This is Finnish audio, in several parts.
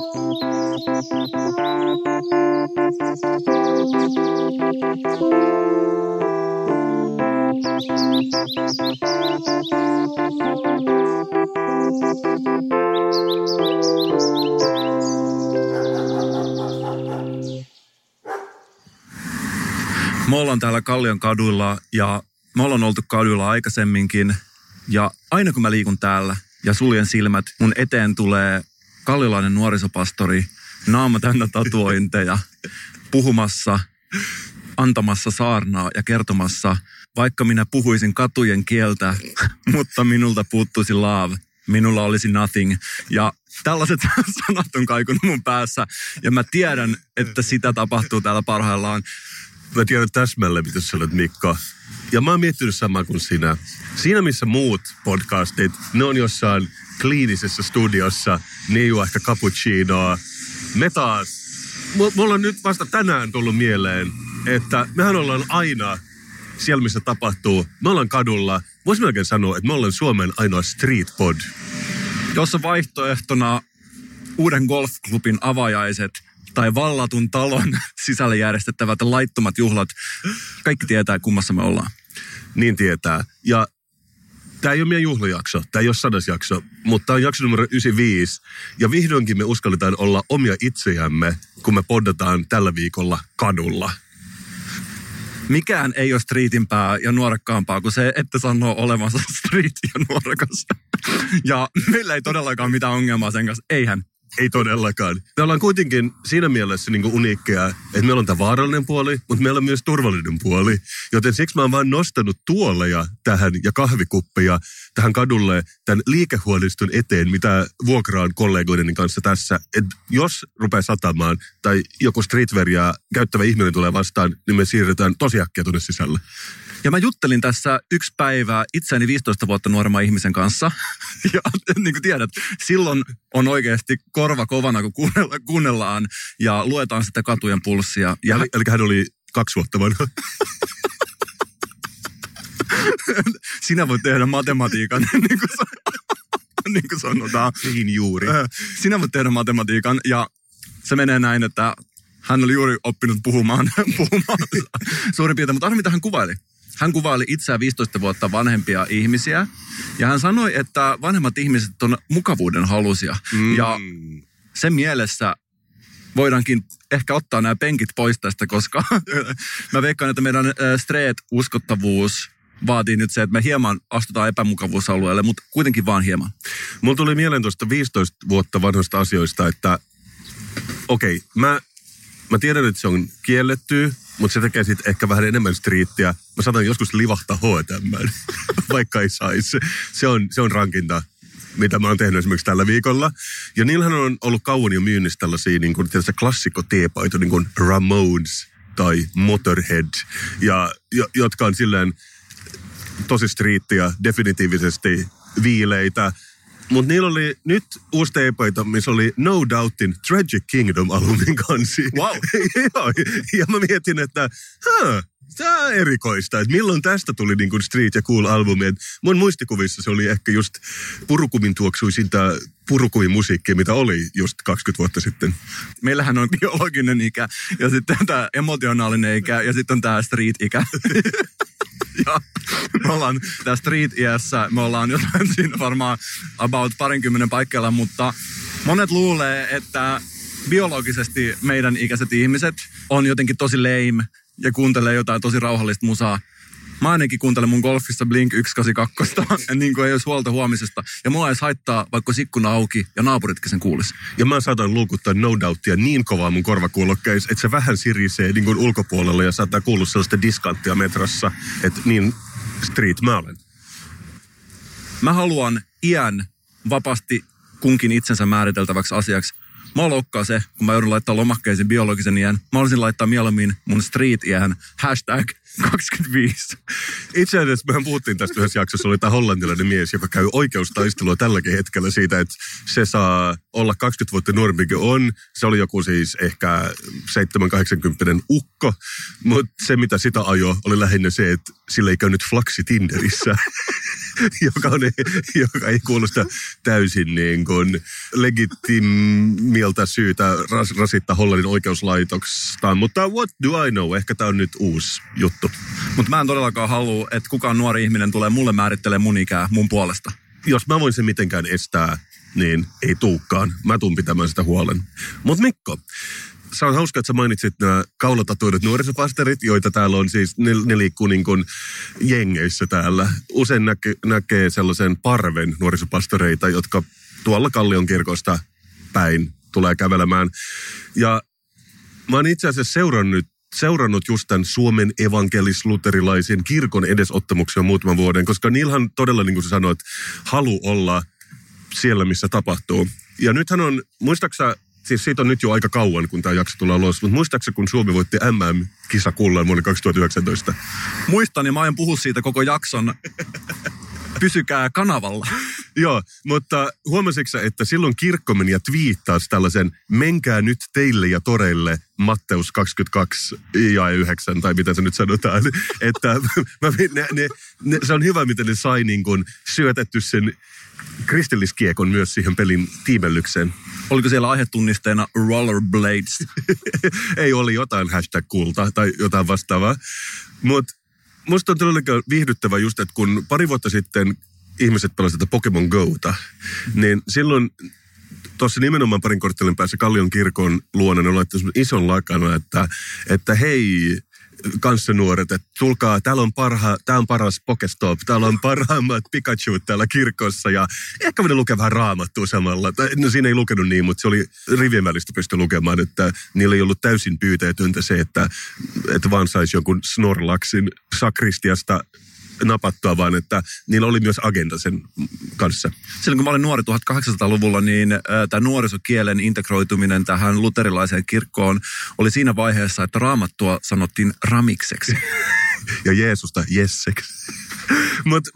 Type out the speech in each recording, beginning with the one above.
Me ollaan täällä Kallion kaduilla ja me ollaan oltu kaduilla aikaisemminkin. Ja aina kun mä liikun täällä ja suljen silmät, mun eteen tulee kalliolainen nuorisopastori, naama täynnä tatuointeja, puhumassa, antamassa saarnaa ja kertomassa, vaikka minä puhuisin katujen kieltä, mutta minulta puuttuisi love, minulla olisi nothing. Ja tällaiset sanat on kaikunut mun päässä ja mä tiedän, että sitä tapahtuu täällä parhaillaan. Mä tiedän täsmälleen, mitä sä olet Mikko. Ja mä oon miettinyt samaa kuin sinä. Siinä missä muut podcastit, ne on jossain kliinisessä studiossa, ne juo ehkä cappuccinoa. Me taas, mulla on nyt vasta tänään tullut mieleen, että mehän ollaan aina siellä, missä tapahtuu. Me ollaan kadulla. Voisi melkein sanoa, että me ollaan Suomen ainoa street pod. Jossa vaihtoehtona uuden golfklubin avajaiset tai vallatun talon sisällä järjestettävät laittomat juhlat. Kaikki tietää, kummassa me ollaan. Niin tietää. Ja tämä ei ole meidän juhlajakso, tämä ei ole sadasjakso, mutta tämä on jakso numero 95. Ja vihdoinkin me uskalletaan olla omia itseämme, kun me poddataan tällä viikolla kadulla. Mikään ei ole streetimpää ja nuorekkaampaa kuin se, että sanoo olevansa street ja nuorekas. Ja meillä ei todellakaan mitään ongelmaa sen kanssa. Eihän. Ei todellakaan. Me ollaan kuitenkin siinä mielessä niin uniikkeja, että meillä on tämä vaarallinen puoli, mutta meillä on myös turvallinen puoli. Joten siksi mä oon vaan nostanut tuoleja tähän ja kahvikuppeja tähän kadulle tämän liikehuoneiston eteen, mitä vuokraan kollegoideni kanssa tässä. Et jos rupeaa satamaan tai joku streetwearia käyttävä ihminen tulee vastaan, niin me siirrytään tosi äkkiä tuonne sisälle. Ja mä juttelin tässä yksi päivä itseäni 15 vuotta nuoremman ihmisen kanssa. Ja niin kuin tiedät, silloin on oikeasti korva kovana, kun kuunnella, kuunnellaan ja luetaan sitä katujen pulssia. Ja eli, eli hän oli kaksi vuotta vanha. Sinä voit tehdä matematiikan, niin kuin, niin kuin sanotaan. Niin juuri. Sinä voit tehdä matematiikan ja se menee näin, että hän oli juuri oppinut puhumaan, puhumaan suurin piirtein, mutta arvo mitä hän kuvaili. Hän kuvaili itseään 15 vuotta vanhempia ihmisiä. Ja hän sanoi, että vanhemmat ihmiset on mukavuuden halusia. Mm. Ja sen mielessä voidaankin ehkä ottaa nämä penkit pois tästä, koska mä veikkaan, että meidän street-uskottavuus vaatii nyt se, että me hieman astutaan epämukavuusalueelle, mutta kuitenkin vaan hieman. Mulla tuli mieleen tuosta 15 vuotta vanhoista asioista, että okei, okay, mä, mä tiedän, että se on kielletty, mutta se tekee sitten ehkä vähän enemmän striittiä. Mä saatan joskus livahtaa H&M, vaikka ei saisi. Se on, se on rankinta, mitä mä oon tehnyt esimerkiksi tällä viikolla. Ja niillähän on ollut kauan jo myynnissä tällaisia niin kuin, tietysti, klassikko teepaita, niin kuin Ramones tai Motorhead, ja, jo, jotka on silleen tosi striittiä, definitiivisesti viileitä, mutta niillä oli nyt uusi teepaita, missä oli No Doubtin Tragic Kingdom-albumin kansi. Wow. Joo, ja mä mietin, että Tämä on erikoista, että milloin tästä tuli niin kuin street ja cool albumi. Et mun muistikuvissa se oli ehkä just purukumin tuoksuisinta purukumin musiikkia, mitä oli just 20 vuotta sitten. Meillähän on biologinen ikä ja sitten tämä emotionaalinen ikä ja sitten on tämä street-ikä. ja me ollaan tässä street-iässä, me ollaan jotain siinä varmaan about parinkymmenen paikkeilla, mutta monet luulee, että biologisesti meidän ikäiset ihmiset on jotenkin tosi lame ja kuuntelee jotain tosi rauhallista musaa. Mä ainakin kuuntelen mun golfissa Blink 182, niin kuin ei olisi huolta huomisesta. Ja mua ei haittaa, vaikka sikkuna auki ja naapuritkin sen kuulisi. Ja mä saatan luukuttaa No Doubtia niin kovaa mun korvakuulokkeissa, että se vähän sirisee niin kuin ulkopuolella ja saattaa kuulua sellaista diskanttia metrossa, että niin street mä olen. Mä haluan iän vapaasti kunkin itsensä määriteltäväksi asiaksi. Mä loukkaa se, kun mä joudun laittaa lomakkeisiin biologisen iän. Mä olisin laittaa mieluummin mun street iän hashtag 25. Itse asiassa mehän puhuttiin tästä yhdessä jaksossa, oli tämä hollantilainen mies, joka käy oikeustaistelua tälläkin hetkellä siitä, että se saa olla 20 vuotta nuorempi kuin on. Se oli joku siis ehkä 7-80 ukko, mutta se mitä sitä ajo oli lähinnä se, että sillä ei käynyt flaksi Tinderissä. joka, on, joka ei kuulosta täysin niin kuin legitimiltä syytä ras, rasittaa Hollannin oikeuslaitoksesta. Mutta what do I know? Ehkä tämä on nyt uusi juttu. Mutta mä en todellakaan halua, että kukaan nuori ihminen tulee mulle määrittelemään mun ikää mun puolesta. Jos mä voin sen mitenkään estää, niin ei tuukkaan. Mä tuun pitämään sitä huolen. Mutta Mikko, se on hauska, että sä mainitsit nämä kaulatatuidut nuorisopasterit, joita täällä on siis, ne, ne liikkuu niin kuin jengeissä täällä. Usein näke, näkee sellaisen parven nuorisopastoreita, jotka tuolla Kallion kirkosta päin tulee kävelemään. Ja mä oon itse asiassa seurannut seurannut just tämän Suomen evankelis-luterilaisen kirkon edesottamuksia muutaman vuoden, koska niillähän todella, niin kuin sä sanoit, halu olla siellä, missä tapahtuu. Ja nythän on, muistaaksä siis siitä on nyt jo aika kauan, kun tämä jakso tulee ulos, mutta muistaakseni, kun Suomi voitti MM-kisakullan vuonna 2019? Muistan ja mä aion puhua siitä koko jakson. Pysykää kanavalla. Joo, mutta huomasitko että silloin kirkko meni ja twiittasi tällaisen menkää nyt teille ja toreille Matteus 22 ja 9, tai mitä se nyt sanotaan. että mä, ne, ne, ne, se on hyvä, miten ne sai niin kun syötetty sen kristilliskiekon myös siihen pelin tiimellykseen. Oliko siellä aihetunnisteena rollerblades? Ei oli jotain hashtag kulta tai jotain vastaavaa. Mutta musta on todella viihdyttävä just, että kun pari vuotta sitten ihmiset pelasivat Pokemon Gota, niin silloin tuossa nimenomaan parin korttelin päässä Kallion kirkon luona ne oli ison lakana, että, että hei, kanssanuoret, että tulkaa, täällä on, parha, tää on paras Pokestop, täällä on parhaimmat Pikachu täällä kirkossa ja ehkä voidaan lukea vähän raamattua samalla. No siinä ei lukenut niin, mutta se oli rivien välistä pysty lukemaan, että niillä ei ollut täysin pyyteetöntä se, että, että vaan saisi jonkun Snorlaxin sakristiasta napattua, vaan että niillä oli myös agenda sen kanssa. Silloin kun mä olin nuori 1800-luvulla, niin äh, tämä nuorisokielen integroituminen tähän luterilaiseen kirkkoon oli siinä vaiheessa, että raamattua sanottiin ramikseksi. ja Jeesusta jesseksi. Mutta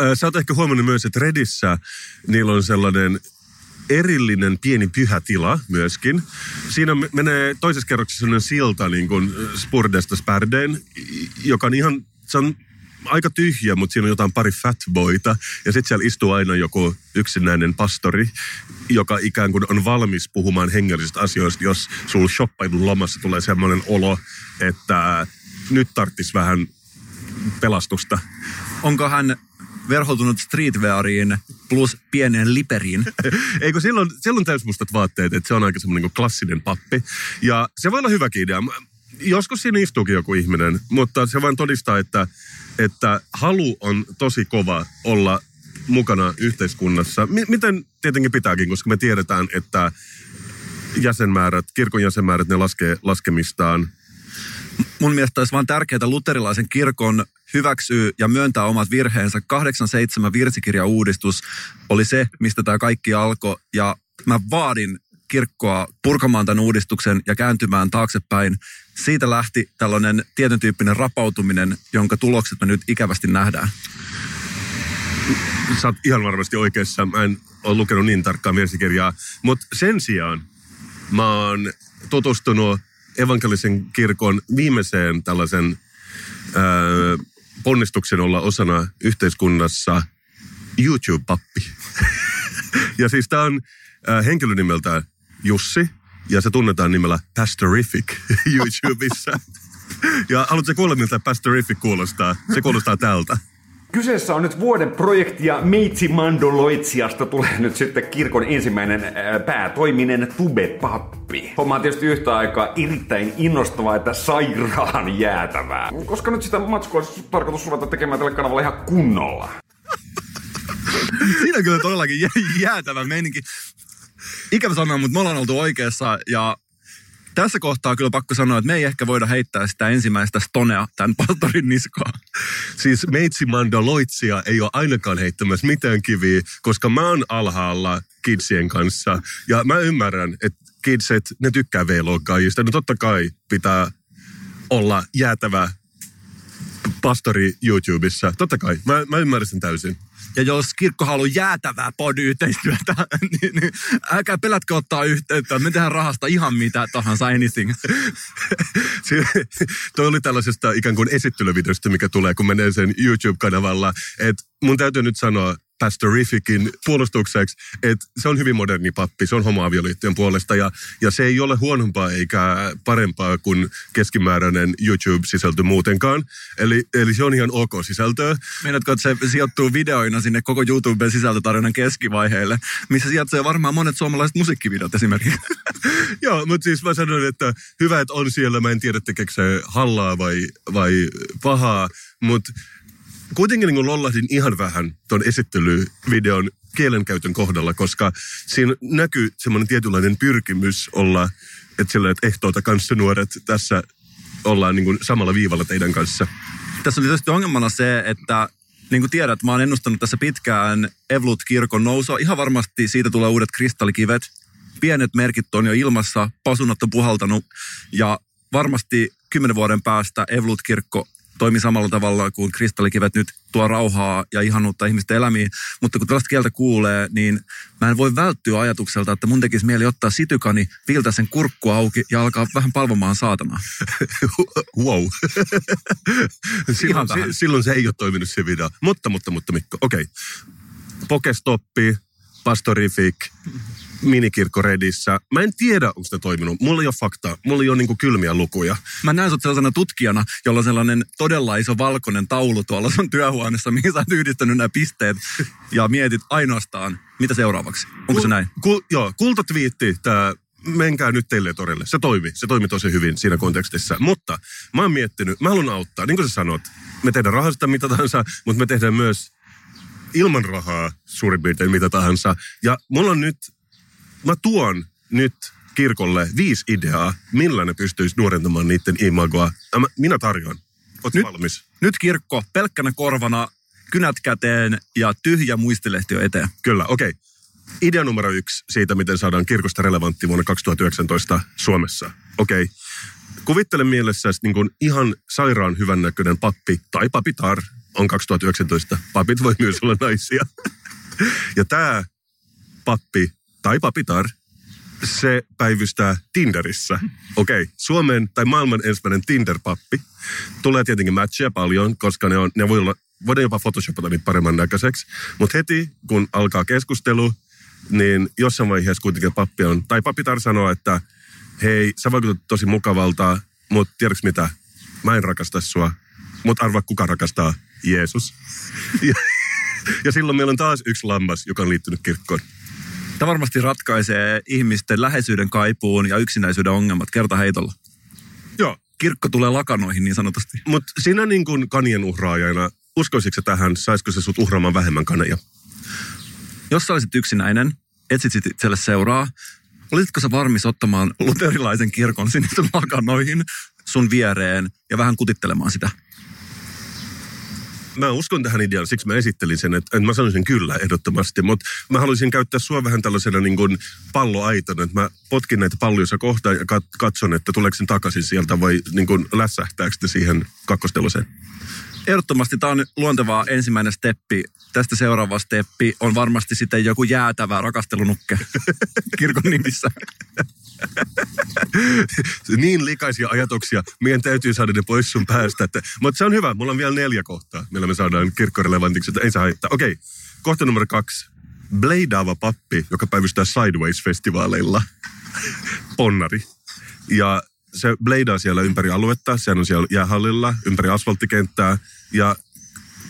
äh, sä oot ehkä huomannut myös, että Redissä niillä on sellainen erillinen pieni pyhä tila myöskin. Siinä menee toisessa kerroksessa sellainen silta niin kuin Spurdesta Spardeen, joka on ihan, se on aika tyhjä, mutta siinä on jotain pari fatboita. Ja sitten siellä istuu aina joku yksinäinen pastori, joka ikään kuin on valmis puhumaan hengellisistä asioista, jos sulla shoppailun lomassa tulee semmoinen olo, että nyt tarttis vähän pelastusta. Onko hän verhoutunut streetweariin plus pieneen liperiin. Eikö silloin, silloin täysmustat vaatteet, että se on aika semmoinen niin klassinen pappi. Ja se voi olla hyväkin idea. Joskus siinä istuukin joku ihminen, mutta se vain todistaa, että että halu on tosi kova olla mukana yhteiskunnassa. M- miten tietenkin pitääkin, koska me tiedetään, että jäsenmäärät, kirkon jäsenmäärät, ne laskee laskemistaan. Mun mielestä olisi vaan tärkeää luterilaisen kirkon hyväksyy ja myöntää omat virheensä. 87 virsikirjauudistus oli se, mistä tämä kaikki alkoi. Ja mä vaadin kirkkoa purkamaan tämän uudistuksen ja kääntymään taaksepäin. Siitä lähti tällainen tietyn tyyppinen rapautuminen, jonka tulokset me nyt ikävästi nähdään. Sä oot ihan varmasti oikeassa. Mä en ole lukenut niin tarkkaa versikirjaa. Mutta sen sijaan mä oon tutustunut evankelisen kirkon viimeiseen tällaisen ää, ponnistuksen olla osana yhteiskunnassa YouTube-pappi. ja siis tämä on ää, henkilö nimeltä Jussi, ja se tunnetaan nimellä Pastorific YouTubessa. ja haluatko kuulla, miltä Pastorific kuulostaa? Se kuulostaa tältä. Kyseessä on nyt vuoden projekti ja Meitsi Mandoloitsiasta tulee nyt sitten kirkon ensimmäinen ää, päätoiminen tube-pappi. Homma on tietysti yhtä aikaa erittäin innostavaa että sairaan jäätävää. Koska nyt sitä matskua on tarkoitus ruveta tekemään tälle kanavalle ihan kunnolla. Siinä on kyllä todellakin jäätävä meininki ikävä sanoa, mutta me ollaan oltu oikeassa ja tässä kohtaa kyllä pakko sanoa, että me ei ehkä voida heittää sitä ensimmäistä stonea tämän pastorin niskaan. Siis meitsi Mandaloitsia ei ole ainakaan heittämässä mitään kiviä, koska mä oon alhaalla kidsien kanssa. Ja mä ymmärrän, että kidset, ne tykkää V-luokkaajista. No totta kai pitää olla jäätävä pastori YouTubessa. Totta kai, mä, mä ymmärrän sen täysin. Ja jos kirkko haluaa jäätävää pod-yhteistyötä, niin, niin älkää pelätkö ottaa yhteyttä. Me tehdään rahasta ihan mitä tahansa, anything. Toi oli tällaisesta ikään kuin esittelyvideosta, mikä tulee, kun menee sen YouTube-kanavalla. että mun täytyy nyt sanoa, Pastorificin puolustukseksi, että se on hyvin moderni pappi, se on homoavioliittojen puolesta ja, ja se ei ole huonompaa eikä parempaa kuin keskimääräinen YouTube-sisältö muutenkaan. Eli, eli se on ihan ok sisältöä. Meinaatko, että se sijoittuu videoina sinne koko YouTuben sisältötarjonnan keskivaiheelle, missä sijaitsee varmaan monet suomalaiset musiikkivideot esimerkiksi? Joo, mutta siis mä sanoin, että hyvä, että on siellä. Mä en tiedä, tekeekö se hallaa vai, vai pahaa, mutta kuitenkin niin lollahdin ihan vähän tuon esittelyvideon kielenkäytön kohdalla, koska siinä näkyy semmoinen tietynlainen pyrkimys olla, että sillä, että ehtoota kanssa nuoret tässä ollaan niin samalla viivalla teidän kanssa. Tässä oli tietysti ongelmana se, että niin kuin tiedät, mä oon ennustanut tässä pitkään Evlut-kirkon nousua. Ihan varmasti siitä tulee uudet kristallikivet. Pienet merkit on jo ilmassa, pasunat on puhaltanut ja varmasti kymmenen vuoden päästä Evlut-kirkko toimi samalla tavalla kuin kristallikivet nyt tuo rauhaa ja ihanuutta ihmisten elämiin. Mutta kun tällaista kieltä kuulee, niin mä en voi välttyä ajatukselta, että mun tekisi mieli ottaa sitykani, viiltä sen kurkku auki ja alkaa vähän palvomaan saatana. wow. silloin, silloin se ei ole toiminut se video. Mutta, mutta, mutta Mikko, okei. Okay. Pokestoppi, Pastorifik, minikirkko Redissä. Mä en tiedä, onko se toiminut. Mulla ei ole faktaa. Mulla ei ole niinku kylmiä lukuja. Mä näen sut sellaisena tutkijana, jolla on sellainen todella iso valkoinen taulu tuolla sun työhuoneessa, mihin sä oot yhdistänyt nämä pisteet ja mietit ainoastaan, mitä seuraavaksi. Onko Kul- se näin? Kul- joo, kultatviitti, tämä menkää nyt teille torille. Se toimi. Se toimi tosi hyvin siinä kontekstissa. Mutta mä oon miettinyt, mä haluan auttaa. Niin kuin sä sanot, me tehdään rahasta mitä tahansa, mutta me tehdään myös ilman rahaa suurin piirtein mitä tahansa. Ja mulla on nyt mä tuon nyt kirkolle viisi ideaa, millä ne pystyisi nuorentamaan niiden imagoa. Mä, minä tarjoan. Oot nyt, valmis? Nyt kirkko pelkkänä korvana, kynät käteen ja tyhjä muistilehti eteen. Kyllä, okei. Okay. Idea numero yksi siitä, miten saadaan kirkosta relevantti vuonna 2019 Suomessa. Okei. Okay. Kuvittele mielessä niin kuin ihan sairaan hyvän näköinen pappi tai papitar on 2019. Papit voi myös olla naisia. Ja tämä pappi tai papitar, se päivystää Tinderissä. Okei, okay. Suomen tai maailman ensimmäinen Tinder-pappi. Tulee tietenkin matcheja paljon, koska ne, on, ne voi olla, voidaan jopa photoshopata niitä paremman näköiseksi. Mutta heti, kun alkaa keskustelu, niin jossain vaiheessa kuitenkin pappi on, tai papitar sanoo, että hei, sä vaikutat tosi mukavalta, mutta tiedätkö mitä, mä en rakasta sua, mutta arva kuka rakastaa, Jeesus. ja, ja silloin meillä on taas yksi lammas, joka on liittynyt kirkkoon. Tämä varmasti ratkaisee ihmisten läheisyyden kaipuun ja yksinäisyyden ongelmat kerta heitolla. Joo. Kirkko tulee lakanoihin niin sanotusti. Mutta sinä niin kuin kanien uhraajana, uskoisitko tähän, saisiko se sut uhraamaan vähemmän kaneja? Jos sä olisit yksinäinen, etsit itselle seuraa, olisitko sä varmis ottamaan luterilaisen kirkon sinne lakanoihin sun viereen ja vähän kutittelemaan sitä? Mä uskon tähän ideaan, siksi mä esittelin sen, että, että mä sanoisin kyllä ehdottomasti, mutta mä haluaisin käyttää sua vähän tällaisena niin kuin palloaitona, että mä potkin näitä palloja kohtaan ja katson, että tuleeko sen takaisin sieltä vai niin kuin lässähtääkö siihen kakkosteluseen. Ehdottomasti tämä on luontevaa ensimmäinen steppi. Tästä seuraava steppi on varmasti sitten joku jäätävä rakastelunukke kirkon nimissä. niin likaisia ajatuksia. Meidän täytyy saada ne pois sun päästä. Että, mutta se on hyvä. Mulla on vielä neljä kohtaa, millä me saadaan kirkkorelevantiksi. Ei saa haittaa. Okei, okay. kohta numero kaksi. Bladeava pappi, joka päivystää Sideways-festivaaleilla. Ponnari. Ja se bladaa siellä ympäri aluetta. Se on siellä jäähallilla, ympäri asfalttikenttää. Ja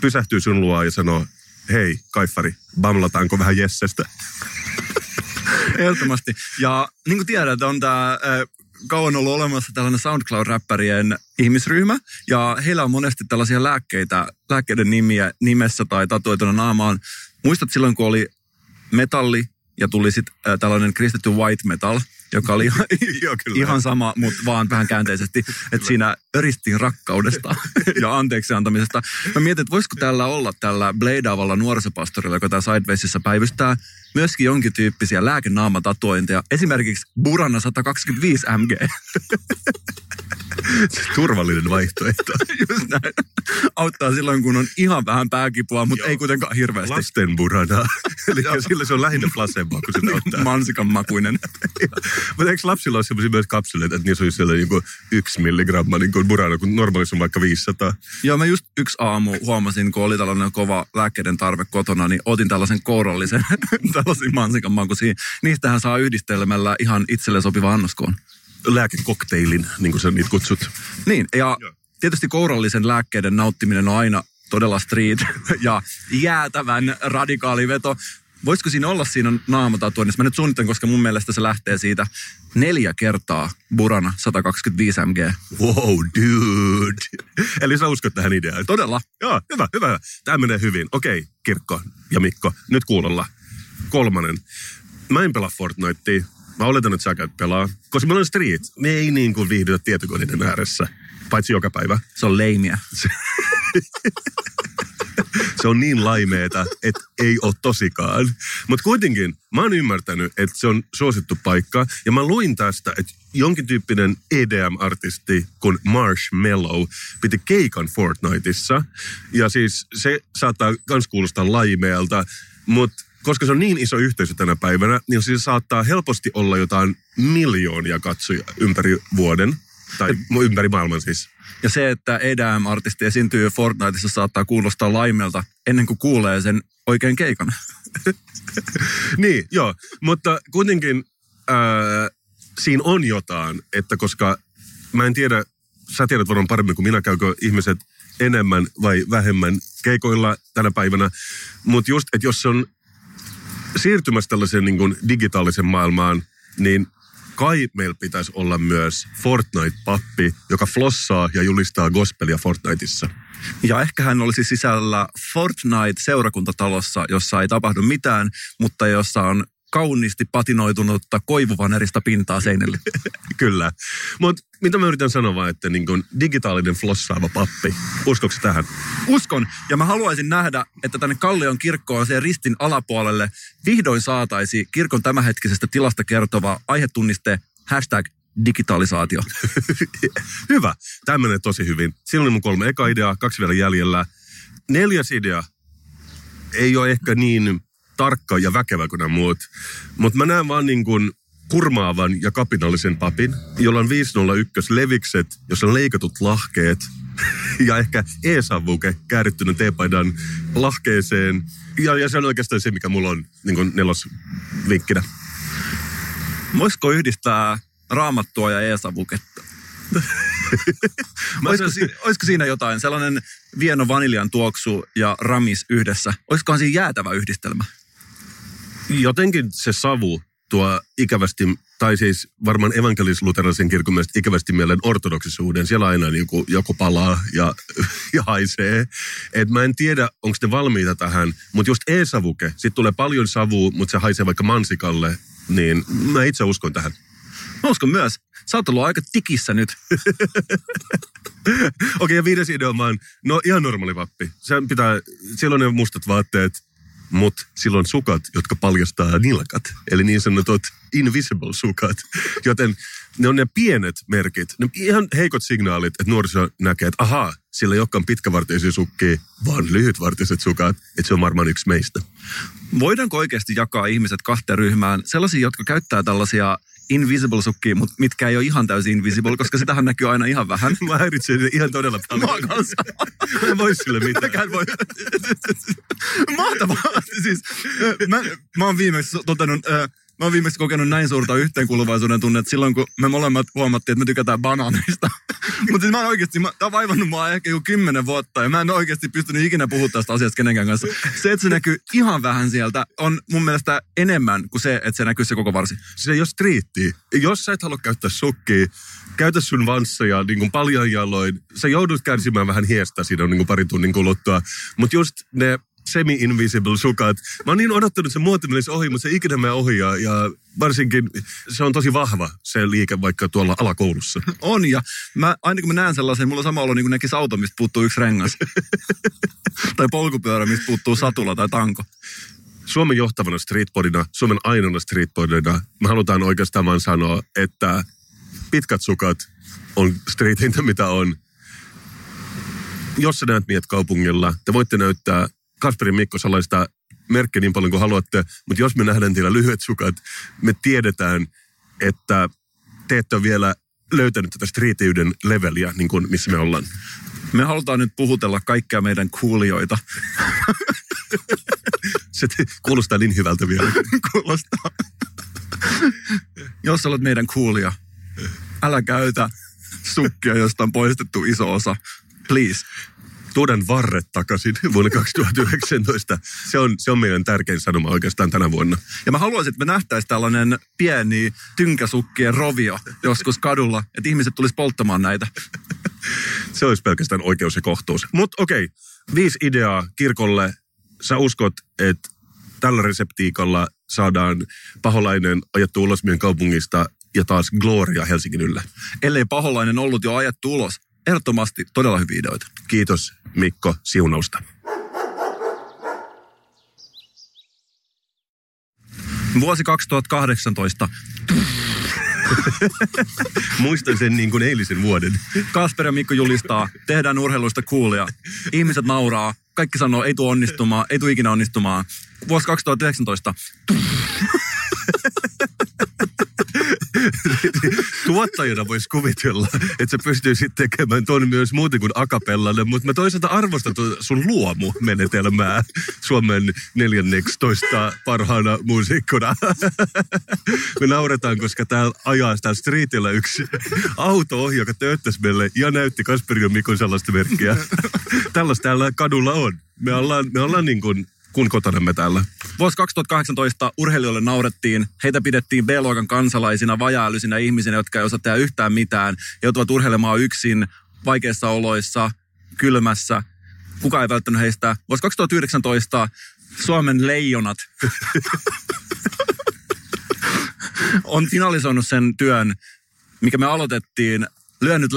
pysähtyy sun luo ja sanoo, hei, kaifari, bamlataanko vähän Jessestä? Ehdottomasti. Ja niin kuin tiedät, on tämä kauan ollut olemassa tällainen SoundCloud-räppärien ihmisryhmä, ja heillä on monesti tällaisia lääkkeitä, lääkkeiden nimiä nimessä tai tatuoituna naamaan. Muistat silloin, kun oli metalli ja tuli sitten tällainen kristitty white metal, joka oli ihan, Joo, ihan sama, mutta vaan vähän käänteisesti. Että siinä öristiin rakkaudesta ja anteeksi antamisesta. Mä mietin, että voisiko tällä olla tällä bladeavalla nuorisopastorilla, joka tämä Sidewaysissa päivystää, myöskin jonkin tyyppisiä lääkenaamatatuointeja. Esimerkiksi Burana 125 MG. Turvallinen vaihtoehto. Just näin. Auttaa silloin, kun on ihan vähän pääkipua, mutta Joo. ei kuitenkaan hirveästi. Lasten burana. Eli sillä se on lähinnä placebo, kun sitä ottaa. Mansikan makuinen. Mutta eikö lapsilla ole sellaisia myös kapseleita, että niissä olisi sellainen niin yksi milligramma niin kuin burana, kun normaalissa on vaikka 500. Joo, mä just yksi aamu huomasin, kun oli tällainen kova lääkkeiden tarve kotona, niin otin tällaisen kourallisen, tällaisia mansikan makuisia. Niistähän saa yhdistelmällä ihan itselle sopiva annoskoon. Lääkekokteilin, niin kuin sä niitä kutsut. Niin, ja Joo. tietysti kourallisen lääkkeiden nauttiminen on aina todella street ja jäätävän radikaali veto. Voisiko siinä olla siinä naamatatuoinnissa? Mä nyt suunnittelen, koska mun mielestä se lähtee siitä neljä kertaa Burana 125 mg. Wow, dude. Eli sä uskot tähän ideaan. Todella. Joo, hyvä, hyvä. Tämä menee hyvin. Okei, Kirkko ja Mikko, nyt kuulolla. Kolmannen. Mä en pelaa Fortnitea. Mä oletan, että sä käyt pelaa. Koska meillä on Street. Me ei niin kuin viihdytä tietokoneiden ääressä. Paitsi joka päivä. Se on leimiä. Se on niin laimeeta, että ei ole tosikaan. Mutta kuitenkin mä oon ymmärtänyt, että se on suosittu paikka. Ja mä luin tästä, että jonkin tyyppinen EDM-artisti kuin Marshmallow piti keikan Fortniteissa. Ja siis se saattaa myös kuulostaa laimeelta, mutta koska se on niin iso yhteisö tänä päivänä, niin siis saattaa helposti olla jotain miljoonia katsoja ympäri vuoden. Tai ympäri maailman siis. Ja se, että EDM-artisti esiintyy Fortniteissa saattaa kuulostaa laimelta ennen kuin kuulee sen oikein keikan. niin, joo. Mutta kuitenkin ää, siinä on jotain, että koska mä en tiedä, sä tiedät varmaan paremmin kuin minä, käykö ihmiset enemmän vai vähemmän keikoilla tänä päivänä. Mutta just, että jos se on siirtymässä tällaiseen niin kuin digitaalisen maailmaan, niin kai meillä pitäisi olla myös Fortnite-pappi, joka flossaa ja julistaa gospelia Fortniteissa. Ja ehkä hän olisi sisällä Fortnite-seurakuntatalossa, jossa ei tapahdu mitään, mutta jossa on kauniisti patinoitunutta koivuvanerista pintaa seinälle. Kyllä. Mutta mitä mä yritän sanoa vaan, että niin kun digitaalinen flossaava pappi. Uskoksi tähän? Uskon, ja mä haluaisin nähdä, että tänne Kallion kirkkoon sen ristin alapuolelle vihdoin saataisi kirkon tämänhetkisestä tilasta kertova aihetunniste hashtag digitalisaatio. Hyvä. Tämä menee tosi hyvin. Siinä oli mun kolme eka ideaa, kaksi vielä jäljellä. Neljäs idea ei ole ehkä niin tarkka ja väkevä kuin nämä muut, mutta mä näen vaan niin kuin kurmaavan ja kapinallisen papin, jolla on 501 levikset, jossa on leikatut lahkeet ja ehkä e-savuke käärittyneen teepaidan lahkeeseen. Ja, ja se on oikeastaan se, mikä mulla on niin kuin nelosvinkkinä. Voisiko yhdistää raamattua ja e-savuketta? olisiko, si- olisiko siinä jotain, sellainen vieno vaniljan tuoksu ja ramis yhdessä? Olisikohan siinä jäätävä yhdistelmä? Jotenkin se savu tuo ikävästi, tai siis varmaan evankelis-luterilaisen kirkon mielestä ikävästi mieleen ortodoksisuuden. Siellä aina joku, joku palaa ja, ja haisee. Et mä en tiedä, onko ne valmiita tähän, mutta just e-savuke, sitten tulee paljon savua, mutta se haisee vaikka mansikalle, niin mä itse uskon tähän. Mä uskon myös. Sä oot ollut aika tikissä nyt. Okei, okay, ja viides idea on vaan, no ihan normaali vappi. Sen pitää, silloin ne mustat vaatteet, mutta silloin sukat, jotka paljastaa nilkat. Eli niin sanotut invisible sukat. Joten ne on ne pienet merkit, ne ihan heikot signaalit, että nuoriso näkee, että ahaa, sillä ei olekaan pitkävartisia sukkia, vaan lyhytvartiset sukat, että se on varmaan yksi meistä. Voidaanko oikeasti jakaa ihmiset kahteen ryhmään? Sellaisia, jotka käyttää tällaisia invisible-sukkia, mutta mitkä ei ole ihan täysin invisible, koska sitähän näkyy aina ihan vähän. Mä häiritsen ne ihan todella Mä paljon. kanssa. Mä en voi sille mitään. Mäkään voi. Mahtavaa. Siis, mä, mä oon viimeksi totenut, äh, mä oon viimeksi kokenut näin suurta yhteenkuuluvaisuuden tunnetta silloin, kun me molemmat huomattiin, että me tykätään banaaneista. Mutta siis mä oon oikeasti, mä, tää on vaivannut mua ehkä joku kymmenen vuotta ja mä en oikeasti pystynyt ikinä puhua tästä asiasta kenenkään kanssa. Se, että se näkyy ihan vähän sieltä, on mun mielestä enemmän kuin se, että se näkyy se koko varsi. se ei ole striitti. Jos sä et halua käyttää sukkia, käytä sun vansseja niin paljon jaloin. Sä joudut kärsimään vähän hiestä siinä niin kuin parin tunnin kuluttua. Mutta just ne semi-invisible sukat. Mä oon niin odottanut, että se muoti ohi, mutta se ikinä mene ohi. Ja, ja varsinkin se on tosi vahva se liike vaikka tuolla alakoulussa. On, ja mä, aina kun mä näen sellaisen, mulla on sama olo niin kuin näkisi auto, mistä puuttuu yksi rengas. tai polkupyörä, mistä puuttuu satula tai tanko. Suomen johtavana streetboardina, Suomen ainoana streetboardina, me halutaan oikeastaan vaan sanoa, että pitkät sukat on streetintä, mitä on. Jos sä näet miet kaupungilla, te voitte näyttää Kasperin Mikko sellaista merkkiä niin paljon kuin haluatte, mutta jos me nähdään teillä lyhyet sukat, me tiedetään, että te ette ole vielä löytänyt tätä streetiyden leveliä, niin kuin missä me ollaan. Me halutaan nyt puhutella kaikkia meidän kuulijoita. Se kuulostaa niin hyvältä vielä. Kuulostaa. Jos olet meidän kuulija, älä käytä sukkia, josta on poistettu iso osa. Please. Tuodaan varret takaisin vuonna 2019. Se on, se on meidän tärkein sanoma oikeastaan tänä vuonna. Ja mä haluaisin, että me nähtäisiin tällainen pieni tynkäsukkien rovio joskus kadulla, että ihmiset tulisi polttamaan näitä. Se olisi pelkästään oikeus ja kohtuus. Mutta okei, viisi ideaa kirkolle. Sä uskot, että tällä reseptiikalla saadaan paholainen ajettu ulos meidän kaupungista ja taas Gloria Helsingin yllä. Ellei paholainen ollut jo ajettu ulos. Ehdottomasti todella hyviä ideoita. Kiitos Mikko siunausta. Vuosi 2018. Muistan sen niin kuin eilisen vuoden. Kasper ja Mikko julistaa, tehdään urheiluista kuulia. Ihmiset nauraa, kaikki sanoo, ei tule onnistumaan, ei tule ikinä onnistumaan. Vuosi 2019. Tuottajana voisi kuvitella, että sä pystyisit tekemään ton myös muuten kuin akapellalle, mutta mä toisaalta arvostan tuota sun luomu-menetelmää Suomen 14 parhaana muusikkona. Me nauretaan, koska täällä ajaa täällä streetillä yksi auto joka tööttäisi meille ja näytti Kasperin ja Mikon sellaista merkkiä. Tällaista täällä kadulla on. Me ollaan, me ollaan niin kuin kun kotonamme täällä. Vuosi 2018 urheilijoille naurettiin, heitä pidettiin B-luokan kansalaisina, vajaa ihmisinä, jotka ei osaa tehdä yhtään mitään, joutuvat urheilemaan yksin, vaikeissa oloissa, kylmässä. Kuka ei välttänyt heistä. Vuosi 2019 Suomen leijonat on finalisoinut sen työn, mikä me aloitettiin, lyönyt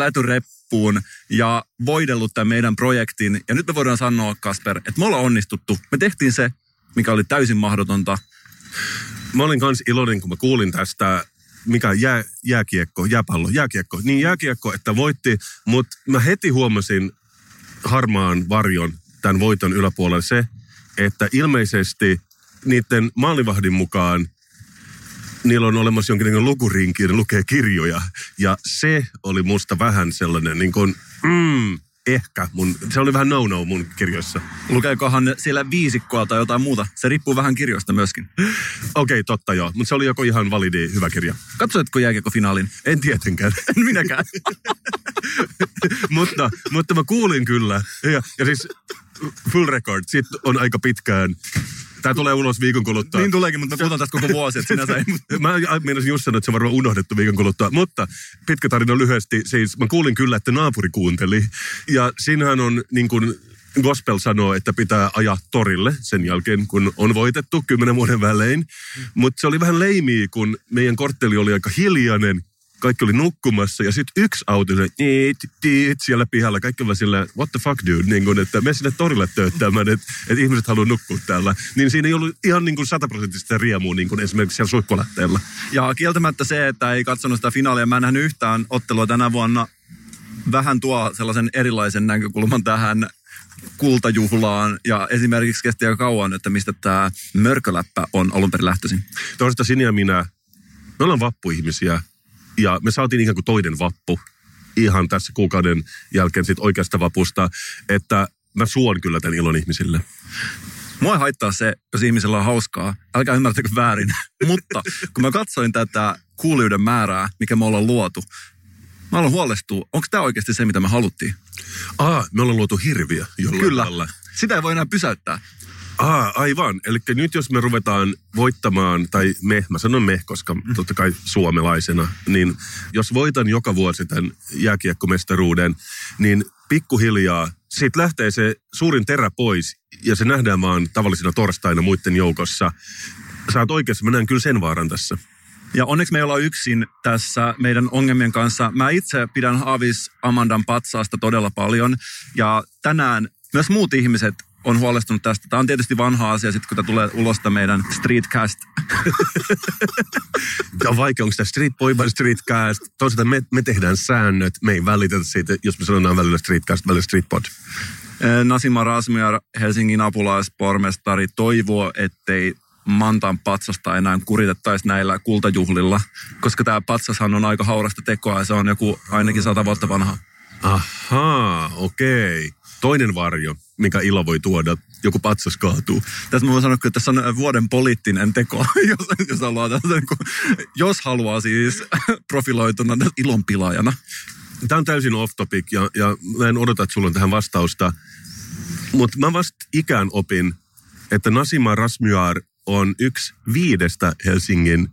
lätyreppuun ja voidellut tämän meidän projektin. Ja nyt me voidaan sanoa, Kasper, että me ollaan onnistuttu. Me tehtiin se, mikä oli täysin mahdotonta. Mä olin kans iloinen, kun mä kuulin tästä, mikä jää, jääkiekko, jääpallo, jääkiekko. Niin jääkiekko, että voitti, mutta mä heti huomasin harmaan varjon tämän voiton yläpuolella se, että ilmeisesti niiden maalivahdin mukaan niillä on olemassa jonkinlainen lukurinki, ne lukee kirjoja. Ja se oli musta vähän sellainen niin kuin, mm, ehkä. Mun, se oli vähän no-no mun kirjoissa. Lukeekohan siellä viisikkoa tai jotain muuta? Se riippuu vähän kirjoista myöskin. Okei, okay, totta joo. Mutta se oli joko ihan validi hyvä kirja. Katsoitko jääkiekko-finaalin? En tietenkään. En minäkään. mutta, mutta mä kuulin kyllä. Ja, ja siis full record, sit on aika pitkään. Tämä tulee ulos viikon kuluttua. niin tuleekin, mutta puhutaan tästä koko vuosi, että sinänsä ei... Mä meinasin just sanoa, että se on varmaan unohdettu viikon kuluttua. Mutta pitkä tarina lyhyesti. Siis mä kuulin kyllä, että naapuri kuunteli. Ja siinähän on niin kuin gospel sanoo, että pitää ajaa torille sen jälkeen, kun on voitettu kymmenen vuoden välein. Mutta se oli vähän leimiä, kun meidän kortteli oli aika hiljainen. Kaikki oli nukkumassa ja sitten yksi auto se, tiit, tiit, siellä pihalla. Kaikki oli sillä, what the fuck dude, niin kun, että me sinne torille tööttämään, että, että ihmiset haluaa nukkua täällä. Niin siinä ei ollut ihan niin kuin sataprosenttista riemua niin kuin esimerkiksi siellä suihkulähteellä. Ja kieltämättä se, että ei katsonut sitä finaalia, mä en nähnyt yhtään ottelua tänä vuonna, vähän tuo sellaisen erilaisen näkökulman tähän kultajuhlaan ja esimerkiksi kesti aika kauan, että mistä tämä mörköläppä on alun perin lähtöisin. Toisaalta sinä ja minä, me ollaan vappuihmisiä ja me saatiin ikään kuin toinen vappu ihan tässä kuukauden jälkeen sit oikeasta vapusta, että mä suon kyllä tämän ilon ihmisille. Mua ei haittaa se, jos ihmisellä on hauskaa. Älkää ymmärtäkö väärin. Mutta kun mä katsoin tätä kuulijoiden määrää, mikä me ollaan luotu, mä aloin huolestua, onko tämä oikeasti se, mitä me haluttiin? Aa, me ollaan luotu hirviö jollain Kyllä. lailla. Sitä ei voi enää pysäyttää. Aa, aivan. Eli nyt jos me ruvetaan voittamaan, tai me, mä sanon me, koska totta kai suomalaisena, niin jos voitan joka vuosi tämän jääkiekkomestaruuden, niin pikkuhiljaa siitä lähtee se suurin terä pois ja se nähdään vaan tavallisena torstaina muiden joukossa. Sä oot oikeassa, mä näen kyllä sen vaaran tässä. Ja onneksi me ei olla yksin tässä meidän ongelmien kanssa. Mä itse pidän Avis Amandan patsaasta todella paljon. Ja tänään myös muut ihmiset on huolestunut tästä. Tämä on tietysti vanha asia, sitten kun tämä tulee ulos tämä meidän Streetcast. Tämä on vaikea, onko tämä Street Boy vai Streetcast. Toisaalta me, me tehdään säännöt, me ei välitetä siitä, jos me sanotaan välillä Streetcast, välillä Streetpod. Nasima Rasmiar, Helsingin apulaispormestari, toivoo, ettei Mantan patsasta enää kuritettaisi näillä kultajuhlilla, koska tämä patsashan on aika haurasta tekoa ja se on joku ainakin sata vuotta vanha. Ahaa, okei. Toinen varjo, mikä ilo voi tuoda, joku patsas kaatuu. Tässä mä voin sanoa, että tässä on vuoden poliittinen teko, jos, jos, haluaa, tällaisen, kun- jos haluaa siis profiloituna ilonpilaajana. Tämä on täysin off topic ja, ja mä en odota, että sulla on tähän vastausta. Mutta mä vasta ikään opin, että Nasima Rasmyar on yksi viidestä Helsingin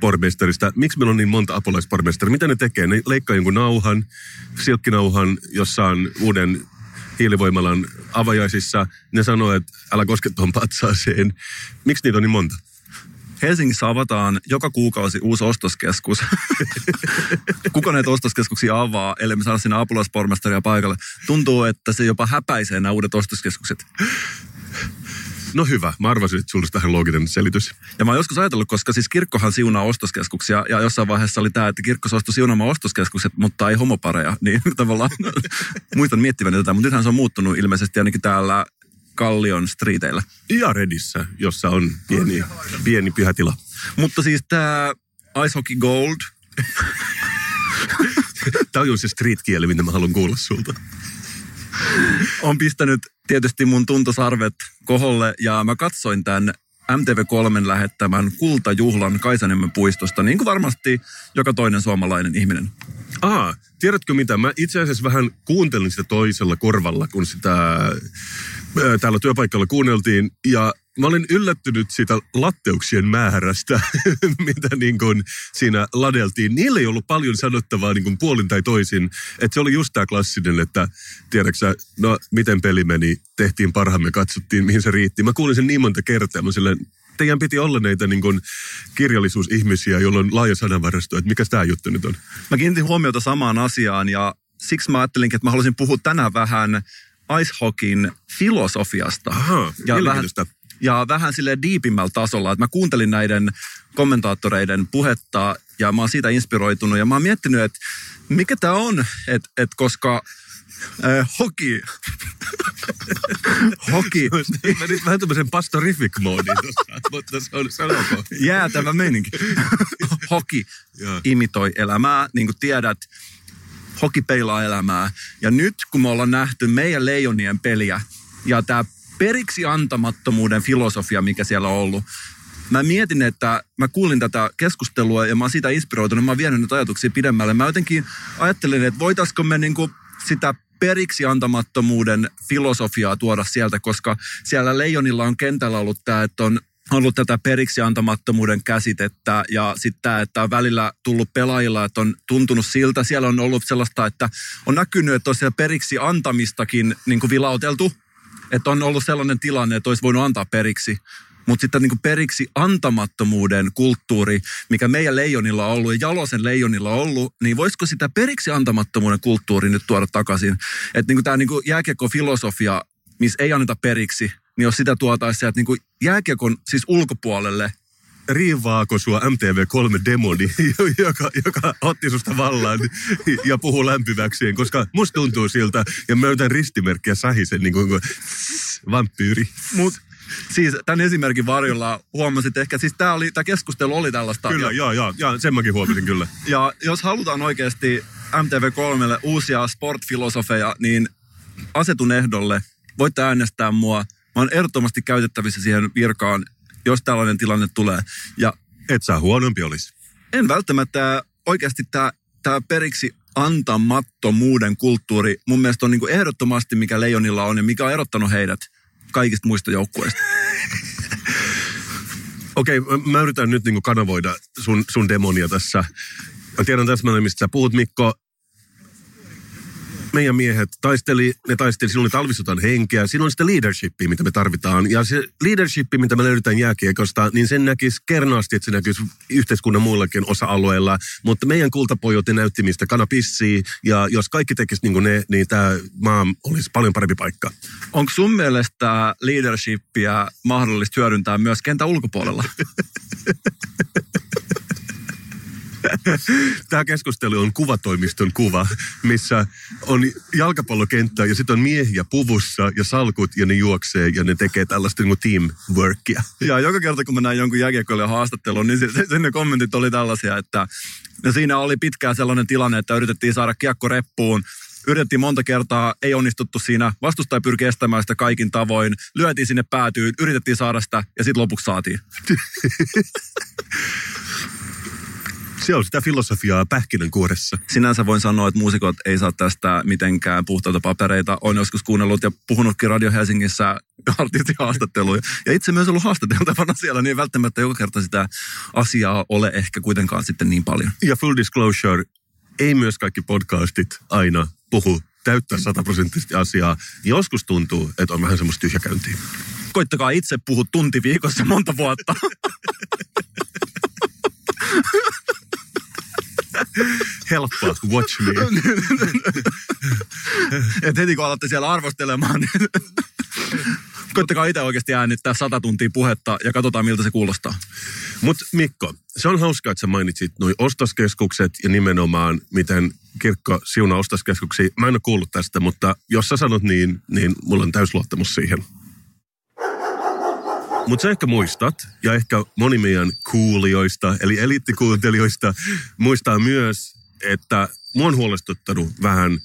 apulaispormestarista. Miksi meillä on niin monta apulaispormestaria? Mitä ne tekee? Ne leikkaa jonkun nauhan, silkkinauhan, jossa on uuden hiilivoimalan avajaisissa. Ne sanoo, että älä koske tuon patsaaseen. Miksi niitä on niin monta? Helsingissä avataan joka kuukausi uusi ostoskeskus. Kuka näitä ostoskeskuksia avaa, ellei me saada sinne apulaispormestaria paikalle? Tuntuu, että se jopa häpäisee nämä uudet ostoskeskukset. No hyvä, mä arvasin, että sulla tähän looginen selitys. Ja mä oon joskus ajatellut, koska siis kirkkohan siunaa ostoskeskuksia, ja jossain vaiheessa oli tämä, että kirkko suostui siunaamaan ostoskeskukset, mutta ei homopareja. Niin tavallaan muistan miettiväni tätä, mutta nythän se on muuttunut ilmeisesti ainakin täällä Kallion streeteillä. Ja Redissä, jossa on pieni, pieni pyhätila. Mutta siis tämä Ice Hockey Gold, Tämä on se street-kieli, mitä mä haluan kuulla sulta. On pistänyt tietysti mun tuntosarvet koholle ja mä katsoin tämän MTV3 lähettämän kultajuhlan Kaisaniemen puistosta, niin kuin varmasti joka toinen suomalainen ihminen. Aa, tiedätkö mitä? Mä itse asiassa vähän kuuntelin sitä toisella korvalla, kun sitä ää, täällä työpaikalla kuunneltiin. Ja mä olin yllättynyt siitä latteuksien määrästä, mitä niin kuin siinä ladeltiin. Niillä ei ollut paljon sanottavaa niin kuin puolin tai toisin. Että se oli just tämä klassinen, että tiedäksä, no miten peli meni, tehtiin parhaamme, katsottiin mihin se riitti. Mä kuulin sen niin monta kertaa. Mä silleen, teidän piti olla näitä niin kuin kirjallisuusihmisiä, joilla on laaja sanavarasto, että mikä tämä juttu nyt on. Mä kiinnitin huomiota samaan asiaan ja siksi mä ajattelinkin, että mä haluaisin puhua tänään vähän ice hockeyn filosofiasta. Aha, ja vähän. Ja vähän sille diipimmällä tasolla, että mä kuuntelin näiden kommentaattoreiden puhetta ja mä oon siitä inspiroitunut ja mä oon miettinyt, että mikä tämä on, että et koska äh, hoki, hoki, Menit vähän tämmöisen pastorifik moodiin tuossa, mutta se on, se on ok. jäätävä meininki. Hoki imitoi elämää, niin kuin tiedät, hoki peilaa elämää. Ja nyt kun me ollaan nähty meidän leijonien peliä ja tämä periksi antamattomuuden filosofia, mikä siellä on ollut, mä mietin, että mä kuulin tätä keskustelua ja mä oon siitä inspiroitunut, mä oon vienyt nyt ajatuksia pidemmälle. Mä jotenkin ajattelin, että voitaisiko me niinku sitä periksi antamattomuuden filosofiaa tuoda sieltä, koska siellä Leijonilla on kentällä ollut tämä, että on ollut tätä periksi antamattomuuden käsitettä ja sitten tämä, että on välillä tullut pelaajilla, että on tuntunut siltä. Siellä on ollut sellaista, että on näkynyt, että on siellä periksi antamistakin niin kuin vilauteltu. Että on ollut sellainen tilanne, että olisi voinut antaa periksi. Mutta sitten niin periksi antamattomuuden kulttuuri, mikä meidän leijonilla on ollut ja Jalosen leijonilla on ollut, niin voisiko sitä periksi antamattomuuden kulttuuri nyt tuoda takaisin? Että niin tämä niin jääkiekko-filosofia, missä ei anneta periksi, niin jos sitä tuotaisiin sieltä niin jääkiekon siis ulkopuolelle, riivaako sua MTV3 demoni, joka, joka otti susta vallan ja puhuu lämpimäkseen, koska musta tuntuu siltä, ja mä yritän ristimerkkiä sähisen niin kuin, kuin vampyyri. Mut siis tämän esimerkin varjolla huomasit ehkä, siis tämä, oli, tämä keskustelu oli tällaista. Kyllä, ja, joo, joo, joo, sen mäkin huomasin kyllä. ja jos halutaan oikeasti MTV3 uusia sportfilosofeja, niin asetun ehdolle. Voitte äänestää mua. Mä oon ehdottomasti käytettävissä siihen virkaan, jos tällainen tilanne tulee. Ja Et saa huonompi olisi. en välttämättä oikeasti tämä, tämä periksi antamattomuuden kulttuuri mun mielestä on niin kuin ehdottomasti, mikä Leijonilla on ja mikä on erottanut heidät kaikista muista joukkueista. Okei, mä- mä yritän nyt niin kanavoida sun, sun demonia tässä. Mä tiedän täsmälleen, mistä sä puhut, Mikko. Meidän miehet taisteli, ne taisteli, siinä oli talvisotan henkeä, siinä on sitä leadershipia, mitä me tarvitaan. Ja se leadership, mitä me löydetään jääkiekosta, niin sen näkisi kernaasti, että se näkyisi yhteiskunnan muillakin osa-alueilla. Mutta meidän kultapojot näytti, mistä kana pissii, ja jos kaikki tekisi niin kuin ne, niin tämä maa olisi paljon parempi paikka. Onko sun mielestä leadershipia mahdollista hyödyntää myös kentän ulkopuolella? Tämä keskustelu on kuvatoimiston kuva, missä on jalkapallokenttä ja sitten on miehiä puvussa ja salkut ja ne juoksee ja ne tekee tällaista niin teamworkia. Ja joka kerta kun mä näin jonkun jääkiekkoilijan haastattelun, niin sen ne kommentit oli tällaisia, että no siinä oli pitkään sellainen tilanne, että yritettiin saada kiekko reppuun, yritettiin monta kertaa, ei onnistuttu siinä, vastustaja pyrki estämään sitä kaikin tavoin, lyötiin sinne päätyyn, yritettiin saada sitä ja sitten lopuksi saatiin. Se on sitä filosofiaa pähkinänkuoressa. Sinänsä voin sanoa, että muusikot ei saa tästä mitenkään puhtaalta papereita. Olen joskus kuunnellut ja puhunutkin Radio Helsingissä artistihaastatteluja. Ja itse myös ollut haastateltavana siellä, niin välttämättä joka kerta sitä asiaa ole ehkä kuitenkaan sitten niin paljon. Ja full disclosure, ei myös kaikki podcastit aina puhu täyttää sataprosenttisesti asiaa. Joskus tuntuu, että on vähän semmoista tyhjäkäyntiä. Koittakaa itse puhua tunti viikossa monta vuotta. Helppoa, watch me. Et heti kun alatte siellä arvostelemaan, niin koittakaa itse oikeasti äänittää sata tuntia puhetta ja katsotaan miltä se kuulostaa. Mutta Mikko, se on hauskaa, että sä mainitsit nuo ostoskeskukset ja nimenomaan miten kirkko siunaa ostoskeskuksia. Mä en ole kuullut tästä, mutta jos sä sanot niin, niin mulla on täysluottamus siihen. Mutta sä ehkä muistat, ja ehkä moni meidän kuulijoista, eli eliittikuuntelijoista, muistaa myös, että mua on huolestuttanut vähän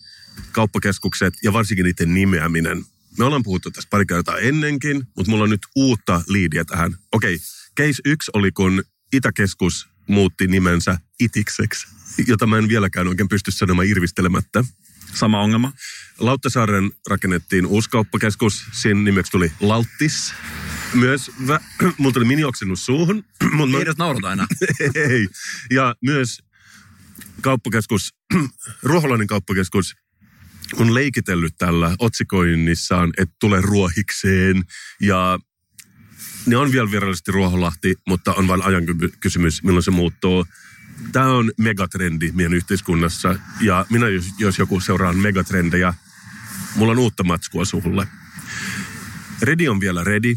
kauppakeskukset ja varsinkin niiden nimeäminen. Me ollaan puhuttu tästä pari kertaa ennenkin, mutta mulla on nyt uutta liidiä tähän. Okei, case yksi oli, kun Itäkeskus muutti nimensä Itikseksi, jota mä en vieläkään oikein pysty sanomaan irvistelemättä. Sama ongelma. Lauttasaaren rakennettiin uusi kauppakeskus. Siinä nimeksi tuli Lauttis. Myös, vä, mulla tuli minioksennus suuhun. Mut Ei edes naurata enää. ei. Ja myös kauppakeskus, ruoholainen kauppakeskus, on leikitellyt tällä otsikoinnissaan, että tulee ruohikseen. Ja ne on vielä virallisesti Ruoholahti, mutta on vain ajan ky- kysymys, milloin se muuttuu. Tämä on megatrendi meidän yhteiskunnassa. Ja minä, jos, jos joku seuraan megatrendejä, mulla on uutta matskua sulle. Redi on vielä redi.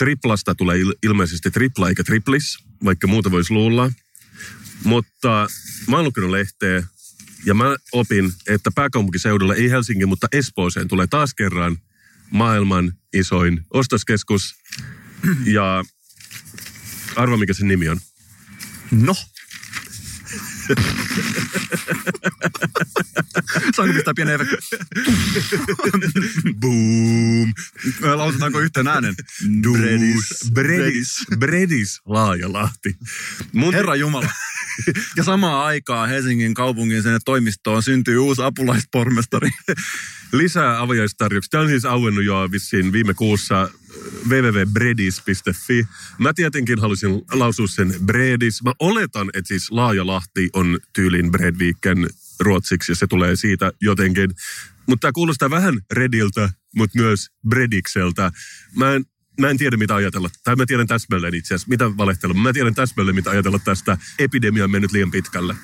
Triplasta tulee il- ilmeisesti tripla eikä triplis, vaikka muuta voisi luulla. Mutta mä oon lukenut lehteä ja mä opin, että pääkaupunkiseudulla, ei Helsingin, mutta Espooseen tulee taas kerran maailman isoin ostoskeskus. Ja arva, mikä sen nimi on. No. Saanko pistää pienen efekti? Boom! Lausutaanko yhteen äänen? Bredis. Bredis. Bredis. Laajalahti. Mun, Herra Jumala. Ja samaan aikaan Helsingin kaupungin sinne toimistoon syntyy uusi apulaispormestari. lisää avajaistarjouksia. Tämä on siis auennut jo vissiin viime kuussa www.bredis.fi. Mä tietenkin halusin lausua sen Bredis. Mä oletan, että siis Laajalahti on tyylin Bredviken ruotsiksi ja se tulee siitä jotenkin. Mutta tämä kuulostaa vähän Rediltä, mutta myös Bredikseltä. Mä en, mä en tiedä, mitä ajatella. Tai mä tiedän täsmälleen itse asiassa, mitä valehtella. Mä tiedän täsmälleen, mitä ajatella tästä. Epidemia on mennyt liian pitkälle.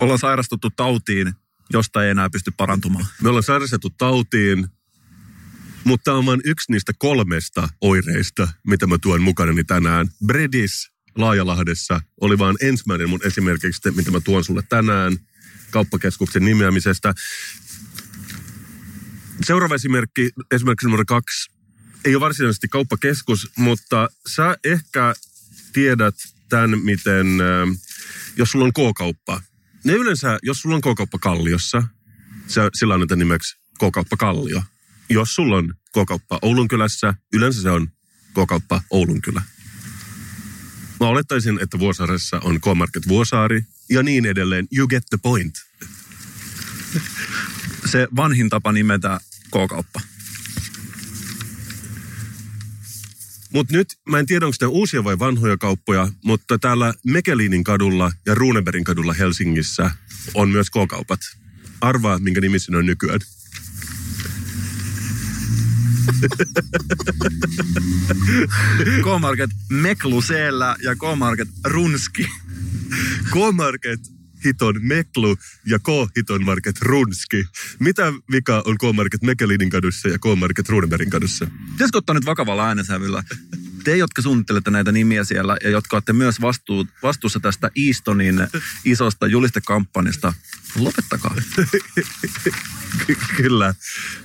Ollaan sairastuttu tautiin, josta ei enää pysty parantumaan. Me ollaan sairastettu tautiin, mutta tämä on vain yksi niistä kolmesta oireista, mitä mä tuon mukanani tänään. Bredis Laajalahdessa oli vain ensimmäinen mun esimerkiksi, mitä mä tuon sulle tänään kauppakeskuksen nimeämisestä. Seuraava esimerkki, esimerkiksi numero kaksi, ei ole varsinaisesti kauppakeskus, mutta sä ehkä tiedät tämän, miten, äh, jos sulla on K-kauppa. Ne yleensä, jos sulla on K-kauppa Kalliossa, se, sillä annetaan nimeksi K-kauppa Kallio. Jos sulla on K-kauppa Oulun kylässä, yleensä se on K-kauppa Oulun kylä. Mä olettaisin, että Vuosaaressa on K-Market Vuosaari ja niin edelleen. You get the point. Se vanhin tapa nimetä K-kauppa. Mutta nyt, mä en tiedä, onko ne uusia vai vanhoja kauppoja, mutta täällä Mekelinin kadulla ja Runebergin kadulla Helsingissä on myös K-kaupat. Arvaa, minkä nimi siinä on nykyään. K-Market Mekluseellä ja K-Market Runski. K-Market hiton Meklu ja K-hiton Market Runski. Mitä vika on K-Market Mekelinin kadussa ja K-Market Runebergin kadussa? Pitäisikö ottaa nyt vakavalla äänensävyllä? Te, jotka suunnittelette näitä nimiä siellä ja jotka olette myös vastuu, vastuussa tästä Eastonin isosta julistekampanjasta, lopettakaa. Ky- Kyllä.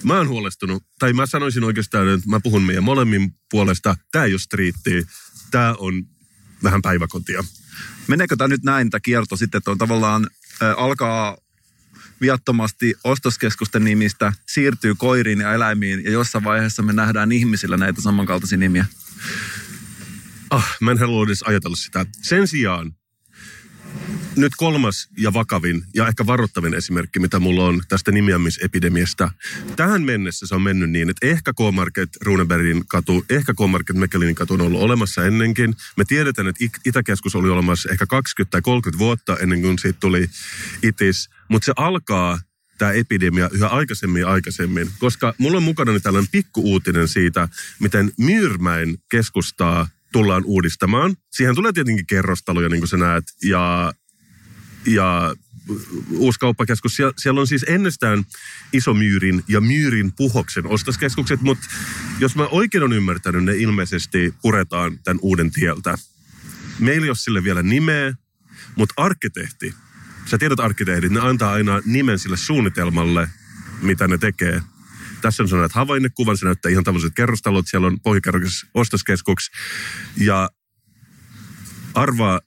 Mä oon huolestunut. Tai mä sanoisin oikeastaan, että mä puhun meidän molemmin puolesta. Tää ei ole striitti. Tää on vähän päiväkotia. Meneekö tämä nyt näin, tämä kierto sitten, että on tavallaan äh, alkaa viattomasti ostoskeskusten nimistä, siirtyy koiriin ja eläimiin ja jossain vaiheessa me nähdään ihmisillä näitä samankaltaisia nimiä. Ah, mä en halua edes ajatella sitä. Sen sijaan nyt kolmas ja vakavin ja ehkä varoittavin esimerkki, mitä mulla on tästä nimiämisepidemiasta. Tähän mennessä se on mennyt niin, että ehkä K-Market Runebergin katu, ehkä K-Market Mekelinin katu on ollut olemassa ennenkin. Me tiedetään, että It- Itäkeskus oli olemassa ehkä 20 tai 30 vuotta ennen kuin siitä tuli ITIS. Mutta se alkaa tämä epidemia yhä aikaisemmin ja aikaisemmin, koska mulla on mukana tällainen pikkuuutinen siitä, miten Myyrmäen keskustaa tullaan uudistamaan. Siihen tulee tietenkin kerrostaloja, niin kuin sä näet, ja, ja uusi kauppakeskus. Siellä, siellä on siis ennestään Isomyyrin ja Myyrin puhoksen ostoskeskukset, mutta jos mä oikein on ymmärtänyt, ne ilmeisesti puretaan tämän uuden tieltä. Meillä ei ole sille vielä nimeä, mutta arkkitehti, sä tiedät arkkitehdit, ne antaa aina nimen sille suunnitelmalle, mitä ne tekee. Tässä on sellainen havainnekuvan, se näyttää ihan tavalliset kerrostalot, siellä on pohjakerroksessa ostoskeskuks. Ja arvaa,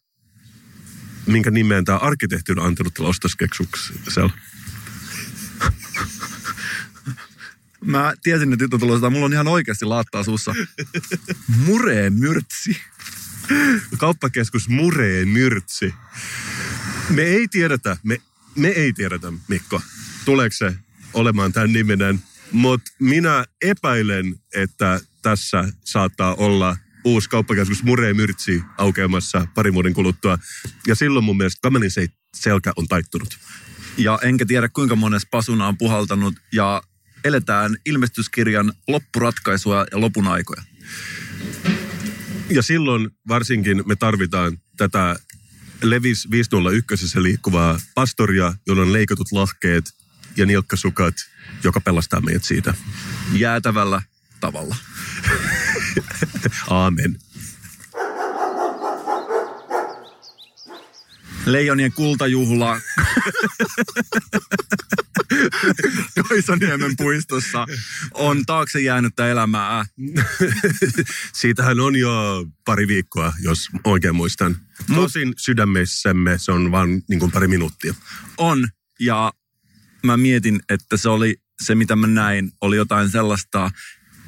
minkä nimeen tämä arkkitehti on antanut tällä ostoskeskuksella. Mä tiesin, että on tulossa, mulla on ihan oikeasti laattaa suussa. Mureen myrtsi. Kauppakeskus Mureen Myrtsi. Me ei tiedetä, me, me ei tiedetä, Mikko, tuleeko se olemaan tämän niminen, mutta minä epäilen, että tässä saattaa olla uusi kauppakeskus Mureen Myrtsi aukeamassa parin vuoden kuluttua. Ja silloin mun mielestä Kamenin se- selkä on taittunut. Ja enkä tiedä kuinka mones pasuna on puhaltanut ja eletään ilmestyskirjan loppuratkaisua ja lopun aikoja. Ja silloin varsinkin me tarvitaan tätä Levis 501 liikkuvaa pastoria, jolla on leikatut lahkeet ja nilkkasukat, joka pelastaa meidät siitä. Jäätävällä tavalla. Aamen. Leijonien kultajuhla Kaisaniemen puistossa on taakse jäänyttä elämää. Siitähän on jo pari viikkoa, jos oikein muistan. Tosin sydämessämme se on vain niin pari minuuttia. On, ja mä mietin, että se oli se, mitä mä näin, oli jotain sellaista,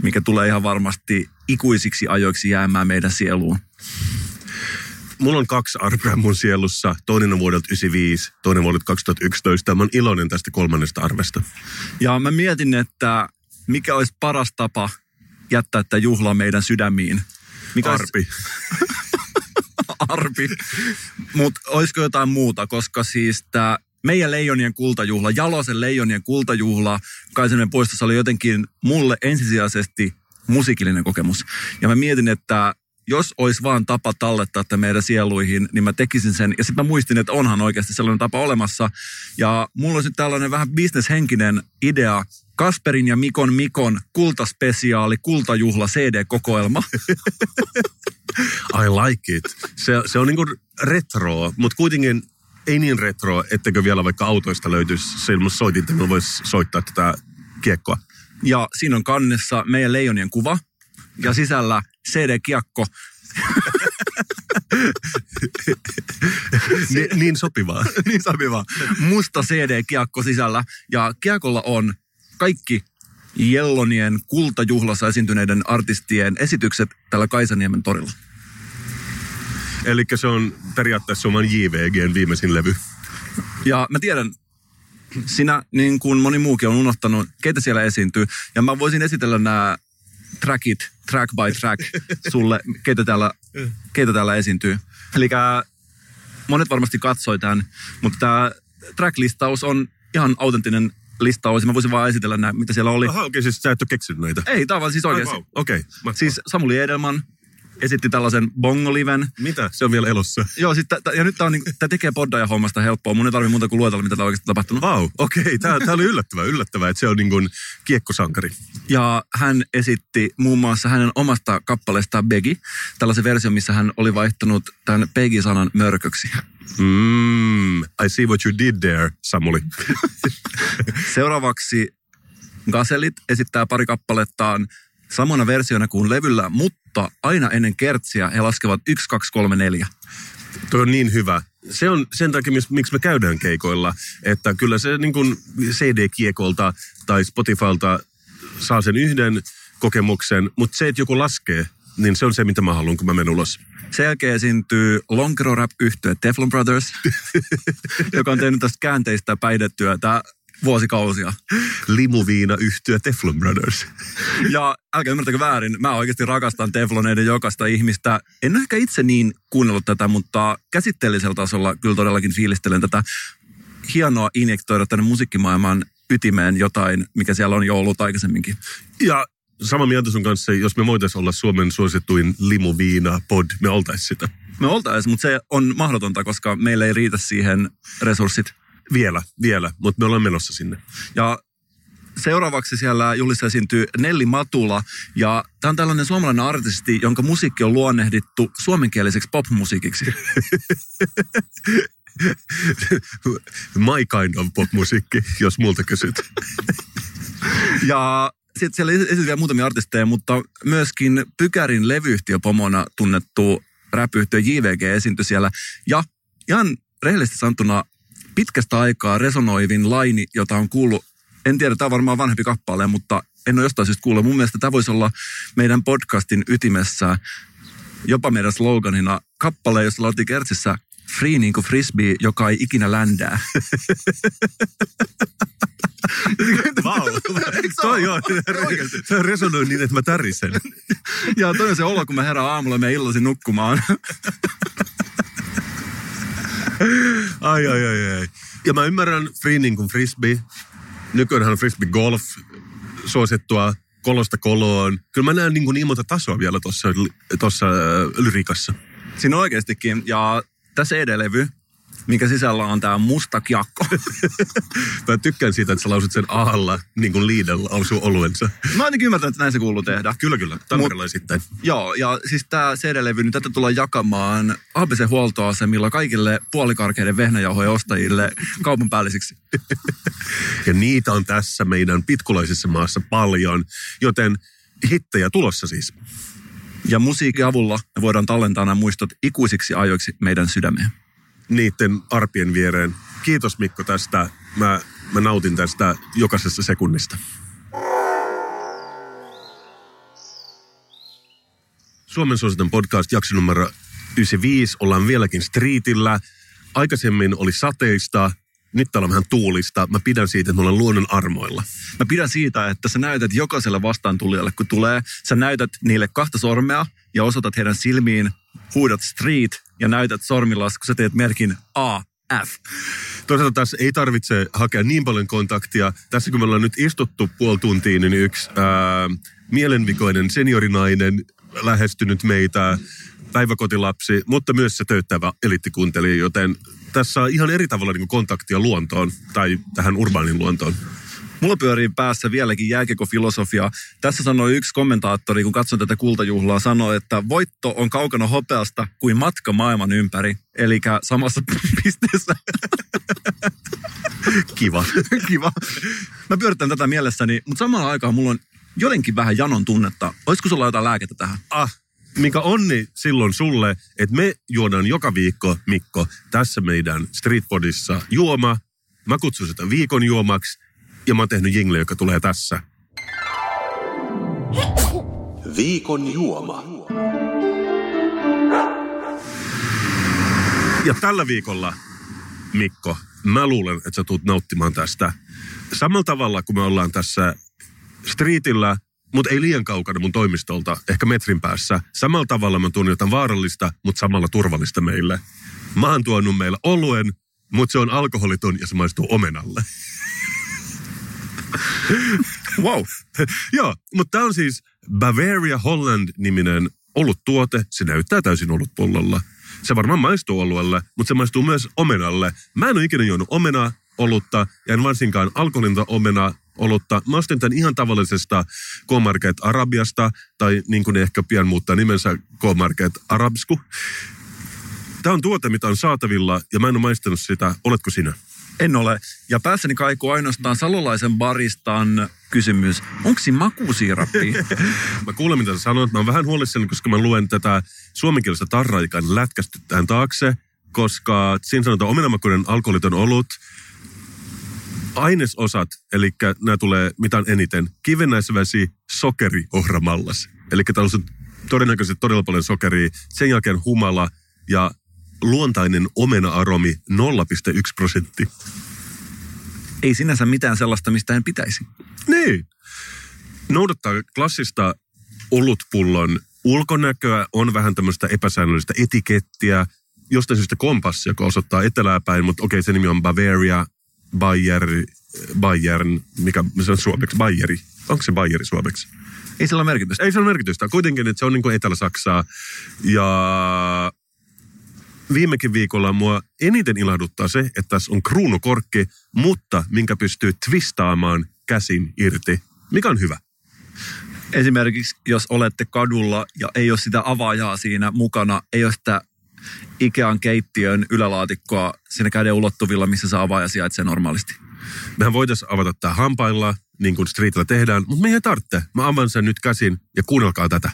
mikä tulee ihan varmasti ikuisiksi ajoiksi jäämään meidän sieluun. Mulla on kaksi arpea mun sielussa. Toinen on vuodelta 95, toinen vuodelta 2011. Mä oon iloinen tästä kolmannesta arvesta. Ja mä mietin, että mikä olisi paras tapa jättää tämä juhla meidän sydämiin. Mikä olisi- Arpi. arpi. Mutta olisiko jotain muuta, koska siis tämä meidän leijonien kultajuhla, Jalosen leijonien kultajuhla Kaisaniemen puistossa oli jotenkin mulle ensisijaisesti musiikillinen kokemus. Ja mä mietin, että jos olisi vaan tapa tallettaa tätä meidän sieluihin, niin mä tekisin sen. Ja sitten mä muistin, että onhan oikeasti sellainen tapa olemassa. Ja mulla olisi tällainen vähän bisneshenkinen idea. Kasperin ja Mikon Mikon kultaspesiaali, kultajuhla CD-kokoelma. I like it. Se, se on niinku retro, mutta kuitenkin ei niin retro, ettekö vielä vaikka autoista löytyisi semmoista soitinta, millä voisi soittaa tätä kiekkoa. Ja siinä on kannessa meidän leijonien kuva ja sisällä CD-kiekko. Ni, niin sopivaa. niin sopiva. Musta CD-kiekko sisällä. Ja kiekolla on kaikki Jellonien kultajuhlassa esiintyneiden artistien esitykset tällä Kaisaniemen torilla. Eli se on periaatteessa oman JVGn viimeisin levy. Ja mä tiedän, sinä niin kuin moni muukin on unohtanut, keitä siellä esiintyy. Ja mä voisin esitellä nämä trackit, track by track, sulle, keitä täällä, keitä täällä esiintyy. Eli monet varmasti katsoi tämän, mutta tämä tracklistaus on ihan autenttinen listaus. Mä voisin vaan esitellä nämä, mitä siellä oli. Aha, okei, okay, siis sä et ole keksinyt näitä. Ei, tää on siis oikeasti. Wow, okei. Okay. Siis Samuli Edelman esitti tällaisen bongoliven. Mitä? Se on vielä elossa. Joo, sit, t- ja nyt tää, on, niin, tää tekee poddaja hommasta helppoa. Mun ei tarvi muuta kuin luetella, mitä tää oikeasti tapahtunut. Vau, wow, okei. Okay. Tää oli yllättävää, yllättävää, että se on niin kuin kiekkosankari. Ja hän esitti muun muassa hänen omasta kappaleestaan Beggy, tällaisen version, missä hän oli vaihtanut tämän Beggy-sanan mörköksi. Mm, I see what you did there, Samuli. Seuraavaksi Gaselit esittää pari kappalettaan samana versiona kuin levyllä, mutta aina ennen kertsiä he laskevat 1, 2, 3, 4. Toi on niin hyvä. Se on sen takia, miksi me käydään keikoilla, että kyllä se niin kuin CD-kiekolta tai Spotifylta saa sen yhden kokemuksen, mutta se, että joku laskee, niin se on se, mitä mä haluan, kun mä menen ulos. Sen jälkeen esiintyy lonkero rap yhtye Teflon Brothers, joka on tehnyt tästä käänteistä päihdetyötä vuosikausia. Limuviina yhtyä Teflon Brothers. Ja älkää ymmärtäkö väärin, mä oikeasti rakastan Tefloneiden jokaista ihmistä. En ehkä itse niin kuunnellut tätä, mutta käsitteellisellä tasolla kyllä todellakin fiilistelen tätä hienoa injektoida tänne musiikkimaailman ytimeen jotain, mikä siellä on jo ollut aikaisemminkin. Ja sama mieltä sun kanssa, jos me voitaisiin olla Suomen suosituin limuviina pod, me oltaisiin sitä. Me oltaisiin, mutta se on mahdotonta, koska meillä ei riitä siihen resurssit. Vielä, vielä, mutta me ollaan menossa sinne. Ja seuraavaksi siellä julissa esiintyy Nelli Matula. Ja tämä on tällainen suomalainen artisti, jonka musiikki on luonnehdittu suomenkieliseksi popmusiikiksi. My kind of popmusiikki, jos multa kysyt. ja sitten siellä esiintyy vielä muutamia artisteja, mutta myöskin Pykärin levyyhtiö pomona tunnettu räpyhtiö JVG esiintyi siellä. Ja ihan rehellisesti sanottuna pitkästä aikaa resonoivin laini, jota on kuullut, en tiedä, tämä on varmaan vanhempi kappale, mutta en ole jostain syystä kuullut. Mun mielestä tämä voisi olla meidän podcastin ytimessä, jopa meidän sloganina, kappale, jossa lautiin kertsissä free niin kuin frisbee, joka ei ikinä ländää. Vau, toi joo, se resonoi niin, että mä tärisen. ja toi on se olo, kun mä herään aamulla ja mä illaisin nukkumaan. Ai, ai, ai, ai. Ja mä ymmärrän free niin kuin frisbee. Nykyäänhän frisbee golf suosittua kolosta koloon. Kyllä mä näen niin, kuin niin monta tasoa vielä tuossa tossa, äh, lyrikassa. Siinä oikeastikin. Ja tässä CD-levy, minkä sisällä on tämä musta kiakko. Mä tykkään siitä, että sä lausut sen ahalla, niin kuin Lidl lausuu oluensa. Mä ainakin ymmärtänyt, että näin se kuuluu tehdä. Kyllä, kyllä. Tampereella sitten. Joo, ja siis tämä CD-levy, niin tätä tullaan jakamaan ABC-huoltoasemilla kaikille puolikarkeiden vehnäjauhojen ostajille kaupan päällisiksi. ja niitä on tässä meidän pitkulaisessa maassa paljon, joten hittejä tulossa siis. Ja musiikin avulla me voidaan tallentaa nämä muistot ikuisiksi ajoiksi meidän sydämeen niiden arpien viereen. Kiitos Mikko tästä. Mä, mä nautin tästä jokaisesta sekunnista. Suomen suositun podcast jakso numero 95. Ollaan vieläkin streetillä. Aikaisemmin oli sateista, nyt täällä on vähän tuulista. Mä pidän siitä, että me ollaan luonnon armoilla. Mä pidän siitä, että sä näytät jokaiselle vastaantulijalle, kun tulee. Sä näytät niille kahta sormea ja osoitat heidän silmiin, huudat street ja näytät sormilla, kun sä teet merkin A, F. Toisaalta tässä ei tarvitse hakea niin paljon kontaktia. Tässä kun me ollaan nyt istuttu puoli tuntia, niin yksi ää, mielenvikoinen seniorinainen lähestynyt meitä, päiväkotilapsi, mutta myös se töyttävä elittikuuntelija, joten tässä on ihan eri tavalla niin kontaktia luontoon tai tähän urbaanin luontoon. Mulla pyörii päässä vieläkin jääkekofilosofia. Tässä sanoi yksi kommentaattori, kun katson tätä kultajuhlaa, sanoi, että voitto on kaukana hopeasta kuin matka maailman ympäri. Eli samassa pisteessä. Kiva. Kiva. Mä pyöritän tätä mielessäni, mutta samalla aikaan mulla on jotenkin vähän janon tunnetta. Olisiko sulla jotain lääkettä tähän? Ah, mikä onni silloin sulle, että me juodaan joka viikko, Mikko, tässä meidän Streetpodissa juoma. Mä kutsun sitä viikon juomaksi ja mä oon tehnyt jingle, joka tulee tässä. Viikon juoma. Ja tällä viikolla, Mikko, mä luulen, että sä tulet nauttimaan tästä. Samalla tavalla, kun me ollaan tässä streetillä, mutta ei liian kaukana mun toimistolta, ehkä metrin päässä. Samalla tavalla mä tuon jotain vaarallista, mutta samalla turvallista meille. Mä oon tuonut meillä oluen, mutta se on alkoholiton ja se maistuu omenalle. Wow. Joo, mutta tämä on siis Bavaria Holland-niminen oluttuote. Se näyttää täysin olutpullolla. Se varmaan maistuu oluelle, mutta se maistuu myös omenalle. Mä en ole ikinä juonut omenaa olutta, ja en varsinkaan alkoholinta omena olutta. Mä ostin tämän ihan tavallisesta K-Market Arabiasta, tai niin kuin ehkä pian muuttaa nimensä K-Market Arabsku. Tämä on tuote, mitä on saatavilla, ja mä en ole maistanut sitä. Oletko sinä? En ole. Ja päässäni kaikuu ainoastaan salolaisen baristan kysymys. Onko siinä makusiirappi? Mä kuulen, mitä sä sanoit. Mä oon vähän huolissani, koska mä luen tätä suomenkielistä tarraikan lätkästy tähän taakse, koska siinä sanotaan omenamakuinen alkoholiton olut, ainesosat, eli nämä tulee mitä on eniten, kivennäisvesi, sokeri, ohramallas. Eli on todennäköisesti todella paljon sokeria, sen jälkeen humala ja luontainen omena-aromi 0,1 prosentti. Ei sinänsä mitään sellaista, mistä en pitäisi. Niin. Noudattaa klassista olutpullon ulkonäköä, on vähän tämmöistä epäsäännöllistä etikettiä, jostain syystä kompassi, joka osoittaa etelää päin, mutta okei, se nimi on Bavaria, Bayer, Bayern, mikä se on suomeksi, Bayeri. Onko se Bayeri suomeksi? Ei sillä ole merkitystä. Ei se ole merkitystä. Kuitenkin, että se on niin kuin Etelä-Saksaa. Ja viimekin viikolla mua eniten ilahduttaa se, että tässä on kruunukorkki, mutta minkä pystyy twistaamaan käsin irti, mikä on hyvä. Esimerkiksi jos olette kadulla ja ei ole sitä avaajaa siinä mukana, ei ole sitä Ikean keittiön ylälaatikkoa siinä käden ulottuvilla, missä se avaaja sijaitsee normaalisti. Mehän voitaisiin avata tämä hampailla, niin kuin streetillä tehdään, mutta me ei tarvitse. Mä avaan sen nyt käsin ja kuunnelkaa tätä.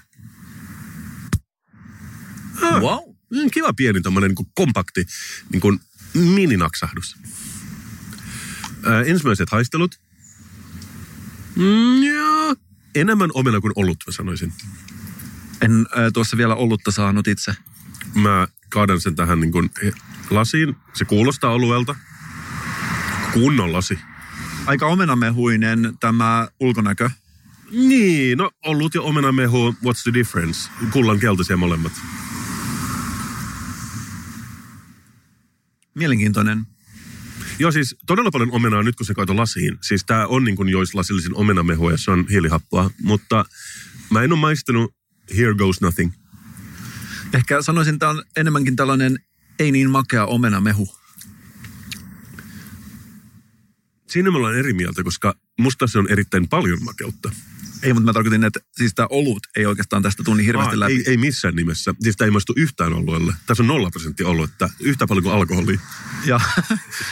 Ah. Wow. Mm, kiva pieni tommonen niin kompakti niin kuin mininaksahdus. Ää, ensimmäiset haistelut. Mm, joo. Enemmän omena kuin ollut, mä sanoisin. En äh, tuossa vielä ollutta saanut itse. Mä kaadan sen tähän niin kuin lasiin. Se kuulostaa oluelta. Kunnon lasi. Aika omenamehuinen tämä ulkonäkö. Niin, no ollut ja omenamehu, what's the difference? Kullan keltaisia molemmat. Mielenkiintoinen. Joo, siis todella paljon omenaa nyt, kun se kaito lasiin. Siis tää on niin kuin jois lasillisin omenamehu ja se on hiilihappoa. Mutta mä en ole maistanut Here Goes Nothing. Ehkä sanoisin, että on enemmänkin tällainen ei niin makea omenamehu. Siinä me ollaan eri mieltä, koska musta se on erittäin paljon makeutta. Ei, mutta mä tarkoitin, että siis tämä olut ei oikeastaan tästä tunni hirveästi Aa, läpi. ei, ei missään nimessä. Siis tämä ei maistu yhtään oluelle. Tässä on nolla prosenttia oluetta. Yhtä paljon kuin alkoholia. Ja,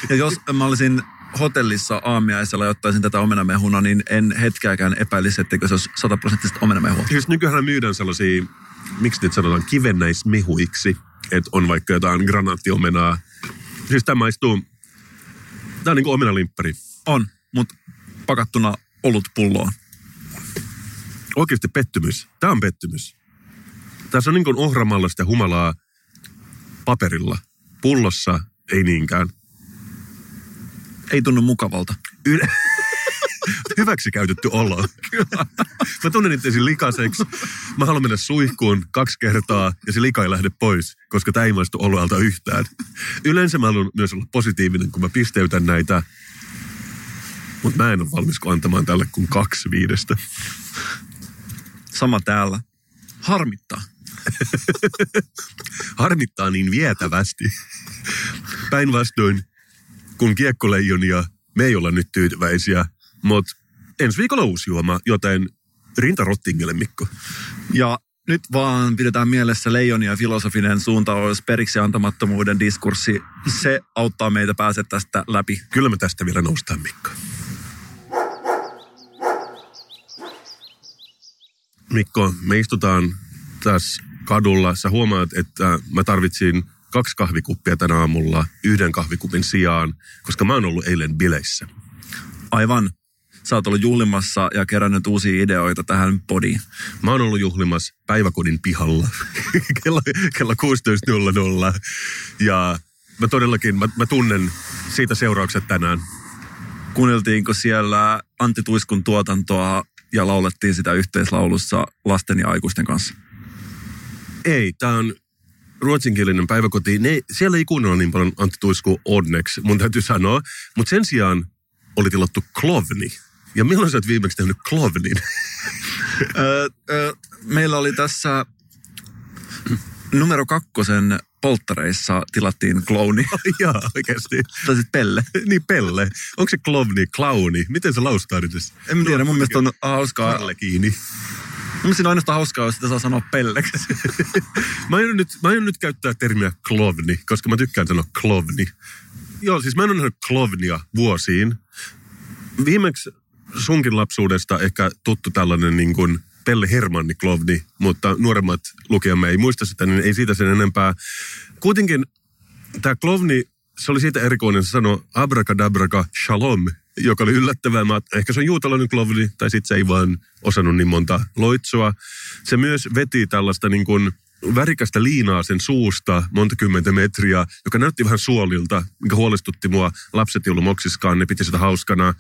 ja jos mä olisin hotellissa aamiaisella ja ottaisin tätä omenamehuna, niin en hetkeäkään epäilisi, etteikö se olisi sataprosenttista omenamehua. Siis nykyään myydään sellaisia, miksi nyt sanotaan, kivennäismehuiksi. Että on vaikka jotain granaattiomenaa. Siis tämä maistuu, tämä on niin kuin omenalimppari. On, mutta pakattuna olut pulloon. Oikeasti pettymys. Tämä on pettymys. Tässä on niin kuin ohramallasta ja humalaa paperilla. Pullossa ei niinkään. Ei tunnu mukavalta. Yle- Hyväksi käytetty olo. Mä tunnen itsesi likaseksi. Mä haluan mennä suihkuun kaksi kertaa ja se lika ei lähde pois, koska tämä ei maistu oluelta yhtään. Yleensä mä haluan myös olla positiivinen, kun mä pisteytän näitä. Mutta mä en ole valmis antamaan tälle kuin kaksi viidestä. Sama täällä. Harmittaa. Harmittaa niin vietävästi. Päinvastoin, kun kiekkoleijonia me ei olla nyt tyytyväisiä, mutta ensi viikolla uusi juoma, joten rinta rottingille, Mikko. Ja nyt vaan pidetään mielessä leijonia filosofinen suuntaus, periksi antamattomuuden diskurssi. Se auttaa meitä pääse tästä läpi. Kyllä me tästä vielä noustaan, Mikko. Mikko, me istutaan tässä kadulla. Sä huomaat, että mä tarvitsin kaksi kahvikuppia tänä aamulla yhden kahvikupin sijaan, koska mä oon ollut eilen bileissä. Aivan. Sä oot ollut juhlimassa ja kerännyt uusia ideoita tähän podiin. Mä oon ollut juhlimassa päiväkodin pihalla kello, kello 16.00 ja mä todellakin, mä, mä tunnen siitä seuraukset tänään. Kuunneltiinko siellä Antti Tuiskun tuotantoa ja laulettiin sitä yhteislaulussa lasten ja aikuisten kanssa? Ei, tää on ruotsinkielinen päiväkoti, ne, siellä ei kuunnella niin paljon Antti Tuisku onneksi, mun täytyy sanoa. Mutta sen sijaan oli tilattu klovni. Ja milloin sä oot viimeksi tehnyt klovnin? Meillä oli tässä numero kakkosen polttareissa tilattiin klouni. Jaa, oikeasti. tai siis Pelle. niin Pelle. Onko se klovni, klauni? Miten se laustaa nyt? En mä tiedä, mun mielestä on hauskaa. Karle kiinni. Mun mielestä on ainoastaan hauskaa, jos sitä saa sanoa pelleksi. Mä aion nyt, mä aion nyt käyttää termiä klovni, koska mä tykkään sanoa klovni. Joo, siis mä en ole nähnyt klovnia vuosiin. Viimeksi sunkin lapsuudesta ehkä tuttu tällainen niin kuin Pelle Hermanni klovni, mutta nuoremmat lukijamme ei muista sitä, niin ei siitä sen enempää. Kuitenkin tämä klovni, se oli siitä erikoinen, se sanoi abracadabraga shalom, joka oli yllättävää. Mä, ehkä se on juutalainen klovni, tai sitten se ei vaan osannut niin monta loitsua. Se myös veti tällaista niin kuin värikästä liinaa sen suusta monta kymmentä metriä, joka näytti vähän suolilta, mikä huolestutti mua. Lapset ei ollut moksiskaan, ne piti sitä hauskana.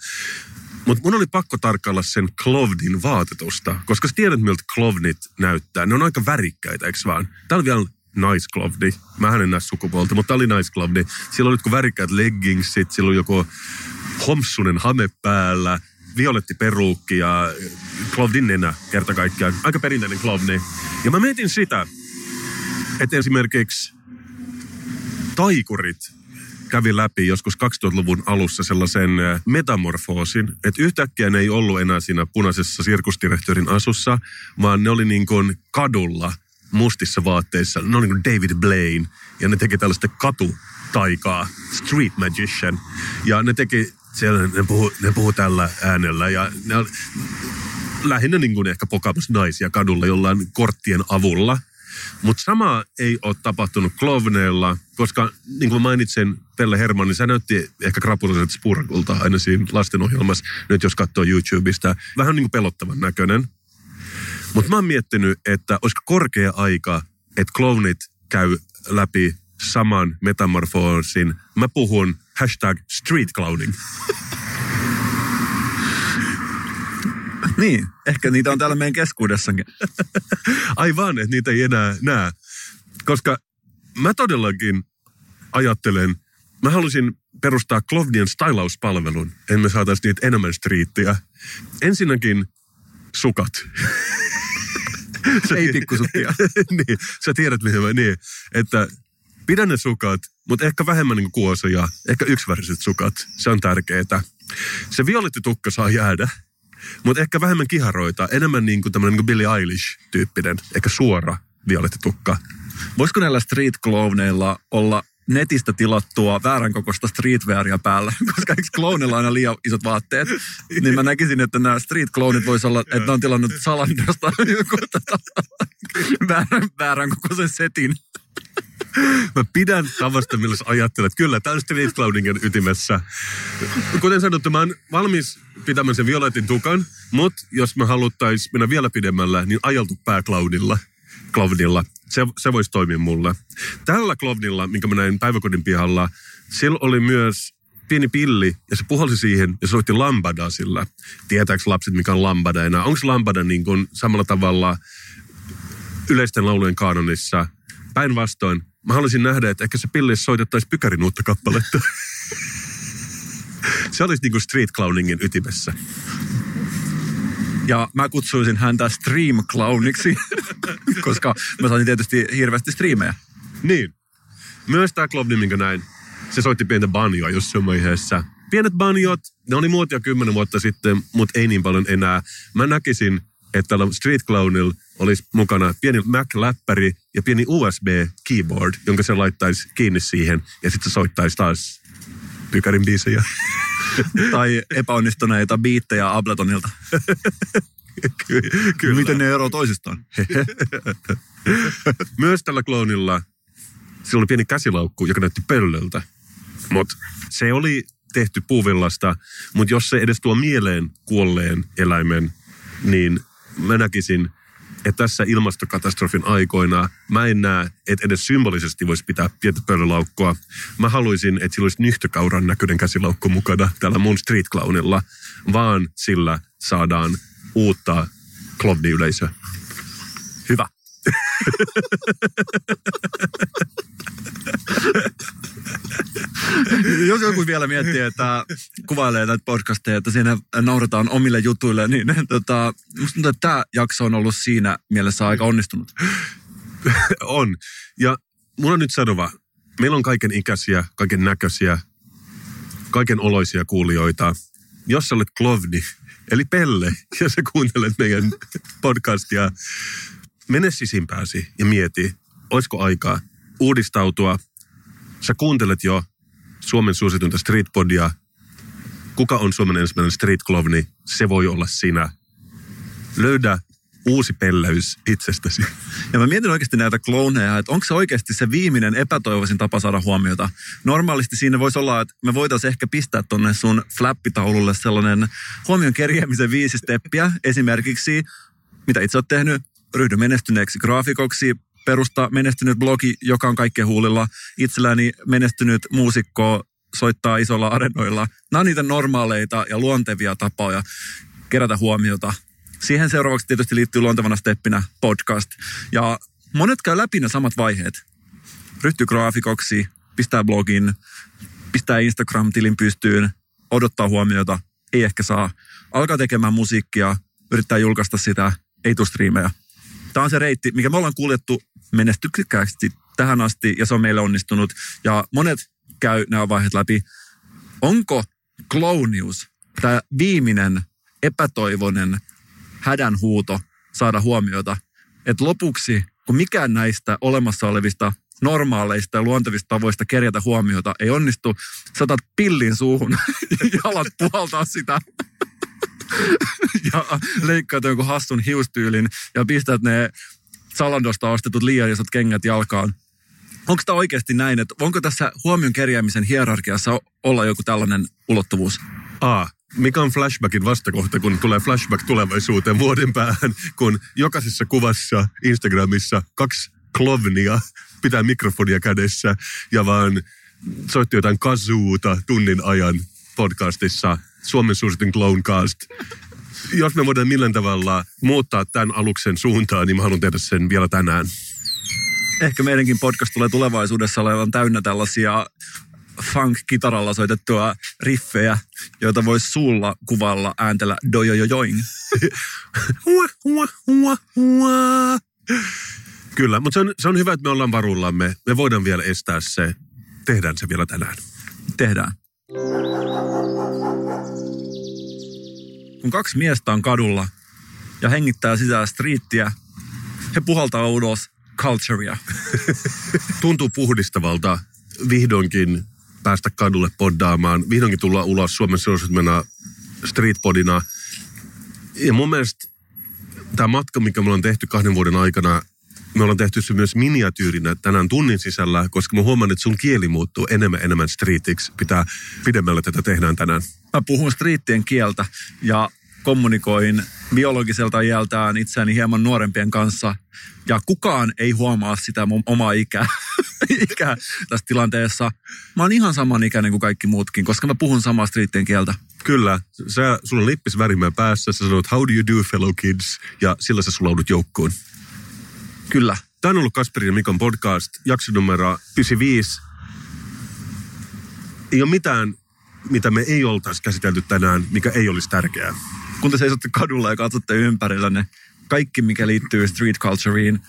Mutta mun oli pakko tarkkailla sen klovnin vaatetusta, koska sä tiedät, miltä klovnit näyttää. Ne on aika värikkäitä, eikö vaan? Tää oli vielä naisklovni. Mä en näe sukupuolta, mutta tää oli naisklovni. Siellä oli jotkut värikkäät leggingsit, siellä oli joku homsunen hame päällä, violetti peruukki ja klovnin nenä kerta kaikkiaan. Aika perinteinen klovni. Ja mä mietin sitä, että esimerkiksi taikurit kävi läpi joskus 2000-luvun alussa sellaisen äh, metamorfoosin, että yhtäkkiä ne ei ollut enää siinä punaisessa sirkusdirektorin asussa, vaan ne oli niin kuin kadulla mustissa vaatteissa. Ne oli niin kuin David Blaine ja ne teki tällaista katutaikaa, street magician. Ja ne teki, siellä ne puhu, ne puhu tällä äänellä ja ne lähinnä niin kuin ehkä pokaamassa naisia kadulla jollain korttien avulla. Mutta sama ei ole tapahtunut klovneilla, koska niin kuin mainitsin, Pelle Hermanni, se näytti ehkä krapulaiset spurkulta aina siinä lastenohjelmassa, nyt jos katsoo YouTubesta. Vähän niin kuin pelottavan näköinen. Mutta mä oon miettinyt, että olisiko korkea aika, että klownit käy läpi saman metamorfoosin. Mä puhun hashtag street clowning. niin, ehkä niitä on täällä meidän keskuudessakin. Aivan, että niitä ei enää näe. Koska mä todellakin ajattelen, mä halusin perustaa Klovnien stylauspalvelun, en me saataisi niitä enemmän striittiä. Ensinnäkin sukat. Ei pikkusukkia. niin, sä tiedät mihin mä, niin, että pidä ne sukat, mutta ehkä vähemmän niin kuosoja, ehkä yksiväriset sukat, se on tärkeää. Se violetti tukka saa jäädä, mutta ehkä vähemmän kiharoita, enemmän niin kuin tämmöinen niin Billie Eilish-tyyppinen, ehkä suora violetti tukka. Voisiko näillä street clowneilla olla netistä tilattua väärän kokoista streetwearia päällä, koska eikö kloonilla aina liian isot vaatteet, niin mä näkisin, että nämä street clownit vois olla, että ne on tilannut Salandosta joku tota, väärän, väärän kokoisen setin. Mä pidän tavasta, millä ajattelet. Kyllä, tämä on street clowningin ytimessä. Kuten sanottu, mä oon valmis pitämään sen violetin tukan, mutta jos me haluttais mennä vielä pidemmällä, niin ajeltu pääclownilla. Clownilla. Se, se voisi toimia mulle. Tällä clownilla, minkä mä näin päiväkodin pihalla, sillä oli myös pieni pilli ja se puhalsi siihen ja soitti lambadaa sillä. Tietääkö lapset, mikä on lambada enää? Onko lambada niin kuin samalla tavalla yleisten laulujen kanonissa? Päinvastoin, mä haluaisin nähdä, että ehkä se pilli soitettaisiin pykärin uutta kappaletta. se olisi niin kuin street clowningin ytimessä. Ja mä kutsuisin häntä stream clowniksi, koska mä sain tietysti hirveästi striimejä. Niin. Myös tämä Klovni, minkä näin, se soitti pientä banjoa jossain vaiheessa. Pienet banjot, ne oli muotia kymmenen vuotta sitten, mutta ei niin paljon enää. Mä näkisin, että tällä Street Clownilla olisi mukana pieni Mac-läppäri ja pieni USB-keyboard, jonka se laittaisi kiinni siihen ja sitten se soittaisi taas pykärin biisejä. Tai epäonnistuneita biittejä Abletonilta. Ky- Kyllä. Miten ne eroavat toisistaan? Myös tällä kloonilla sillä oli pieni käsilaukku, joka näytti pöllöltä. Mutta se oli tehty puuvillasta, mutta jos se edes tuo mieleen kuolleen eläimen, niin mä näkisin, että tässä ilmastokatastrofin aikoina mä en näe, että edes symbolisesti voisi pitää pientä pöllölaukkua. Mä haluaisin, että sillä olisi nyhtökauran näköinen käsilaukku mukana tällä mun street clownilla, vaan sillä saadaan uutta klovni-yleisöä. Hyvä. Jos joku vielä miettii, että kuvailee näitä podcasteja, että siinä nauretaan omille jutuille, niin tota, musta tuntuu, että tämä jakso on ollut siinä mielessä aika onnistunut. on. Ja mulla on nyt sanova, meillä on kaiken ikäisiä, kaiken näköisiä, kaiken oloisia kuulijoita. Jos sä olet klovni, eli Pelle, ja sä kuuntelet meidän podcastia, mene sisimpääsi ja mieti, olisiko aikaa uudistautua. Sä kuuntelet jo Suomen suositunta streetpodia. Kuka on Suomen ensimmäinen street klovni? Se voi olla sinä. Löydä uusi pelleys itsestäsi. Ja mä mietin oikeasti näitä klooneja, että onko se oikeasti se viimeinen epätoivoisin tapa saada huomiota. Normaalisti siinä voisi olla, että me voitaisiin ehkä pistää tonne sun flappitaululle sellainen huomion kerjäämisen viisi steppiä. Esimerkiksi, mitä itse olet tehnyt, ryhdy menestyneeksi graafikoksi, perusta menestynyt blogi, joka on kaikkien huulilla. Itselläni menestynyt muusikko soittaa isolla arenoilla. Nämä on niitä normaaleita ja luontevia tapoja kerätä huomiota. Siihen seuraavaksi tietysti liittyy luontevana steppinä podcast. Ja monet käy läpi ne samat vaiheet. Ryhtyy graafikoksi, pistää blogin, pistää Instagram-tilin pystyyn, odottaa huomiota, ei ehkä saa. Alkaa tekemään musiikkia, yrittää julkaista sitä, ei tule striimejä. Tämä on se reitti, mikä me ollaan kuljettu menestyksekkäästi tähän asti ja se on meille onnistunut. Ja monet käy nämä vaiheet läpi. Onko klounius tämä viimeinen epätoivoinen hädänhuuto saada huomiota, että lopuksi, kun mikään näistä olemassa olevista normaaleista ja luontevista tavoista kerjätä huomiota ei onnistu, saatat pillin suuhun ja alat puhaltaa sitä ja leikkaat jonkun hassun hiustyylin ja pistät ne Salandosta ostetut liian isot kengät jalkaan. Onko tämä oikeasti näin, että onko tässä huomion kerjäämisen hierarkiassa olla joku tällainen ulottuvuus? A. Mikä on flashbackin vastakohta, kun tulee flashback tulevaisuuteen vuoden päähän, kun jokaisessa kuvassa Instagramissa kaksi klovnia pitää mikrofonia kädessä ja vaan soitti jotain kazuuta tunnin ajan podcastissa, Suomen suositun Clonecast. Jos me voidaan millään tavalla muuttaa tämän aluksen suuntaan, niin mä haluan tehdä sen vielä tänään. Ehkä meidänkin podcast tulee tulevaisuudessa olevan täynnä tällaisia funk-kitaralla soitettua riffejä, joita voisi suulla kuvalla ääntellä dojojojoing. Kyllä, mutta se on, se on hyvä, että me ollaan varullamme. Me voidaan vielä estää se. Tehdään se vielä tänään. Tehdään. Kun kaksi miestä on kadulla ja hengittää sitä striittiä, he puhaltaa ulos culturea. Tuntuu puhdistavalta vihdoinkin päästä kadulle poddaamaan. Vihdoinkin tulla ulos Suomen suositmena streetpodina. Ja mun mielestä tämä matka, mikä me ollaan tehty kahden vuoden aikana, me ollaan tehty se myös miniatyyrinä tänään tunnin sisällä, koska mä huomaan, että sun kieli muuttuu enemmän enemmän streetiksi. Pitää pidemmällä tätä tehdään tänään. Mä puhun striittien kieltä ja kommunikoin biologiselta iältään itseäni hieman nuorempien kanssa. Ja kukaan ei huomaa sitä mun omaa ikää, ikää tässä tilanteessa. Mä oon ihan saman ikäinen kuin kaikki muutkin, koska mä puhun samaa striittien kieltä. Kyllä, sä, sulla on lippis värimään päässä, sä sanot how do you do fellow kids, ja sillä sä sulaudut joukkoon. Kyllä. Tämä on ollut Kasperin ja Mikon podcast, jakso numero 95. Ei ole mitään, mitä me ei oltaisi käsitelty tänään, mikä ei olisi tärkeää. Kun te seisotte kadulla ja katsotte ympärillänne, kaikki mikä liittyy street cultureen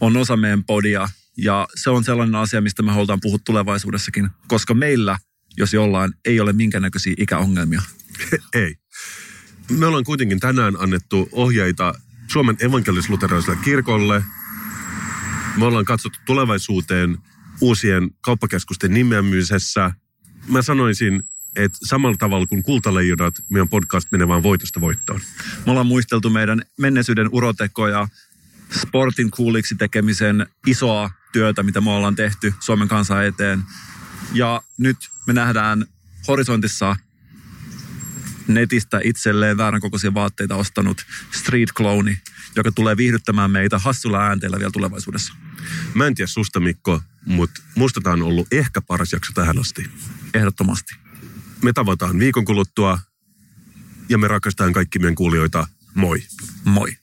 on osa meidän podia. Ja se on sellainen asia, mistä me halutaan puhua tulevaisuudessakin, koska meillä, jos jollain, ei ole minkäännäköisiä ikäongelmia. ei. Me ollaan kuitenkin tänään annettu ohjeita Suomen evankelis-luterilaiselle kirkolle. Me ollaan katsottu tulevaisuuteen uusien kauppakeskusten nimeämisessä. Mä sanoisin, että samalla tavalla kuin kultaleijonat, meidän podcast menee vaan voitosta voittoon. Me ollaan muisteltu meidän menneisyyden urotekoja, sportin kuuliksi tekemisen isoa työtä, mitä me ollaan tehty Suomen kansan eteen. Ja nyt me nähdään horisontissa netistä itselleen väärän kokoisia vaatteita ostanut street clowni, joka tulee viihdyttämään meitä hassulla äänteellä vielä tulevaisuudessa. Mä en tiedä susta Mikko, mutta musta tää on ollut ehkä paras jakso tähän asti. Ehdottomasti. Me tavataan viikon kuluttua ja me rakastetaan kaikki meidän kuulijoita. Moi. Moi.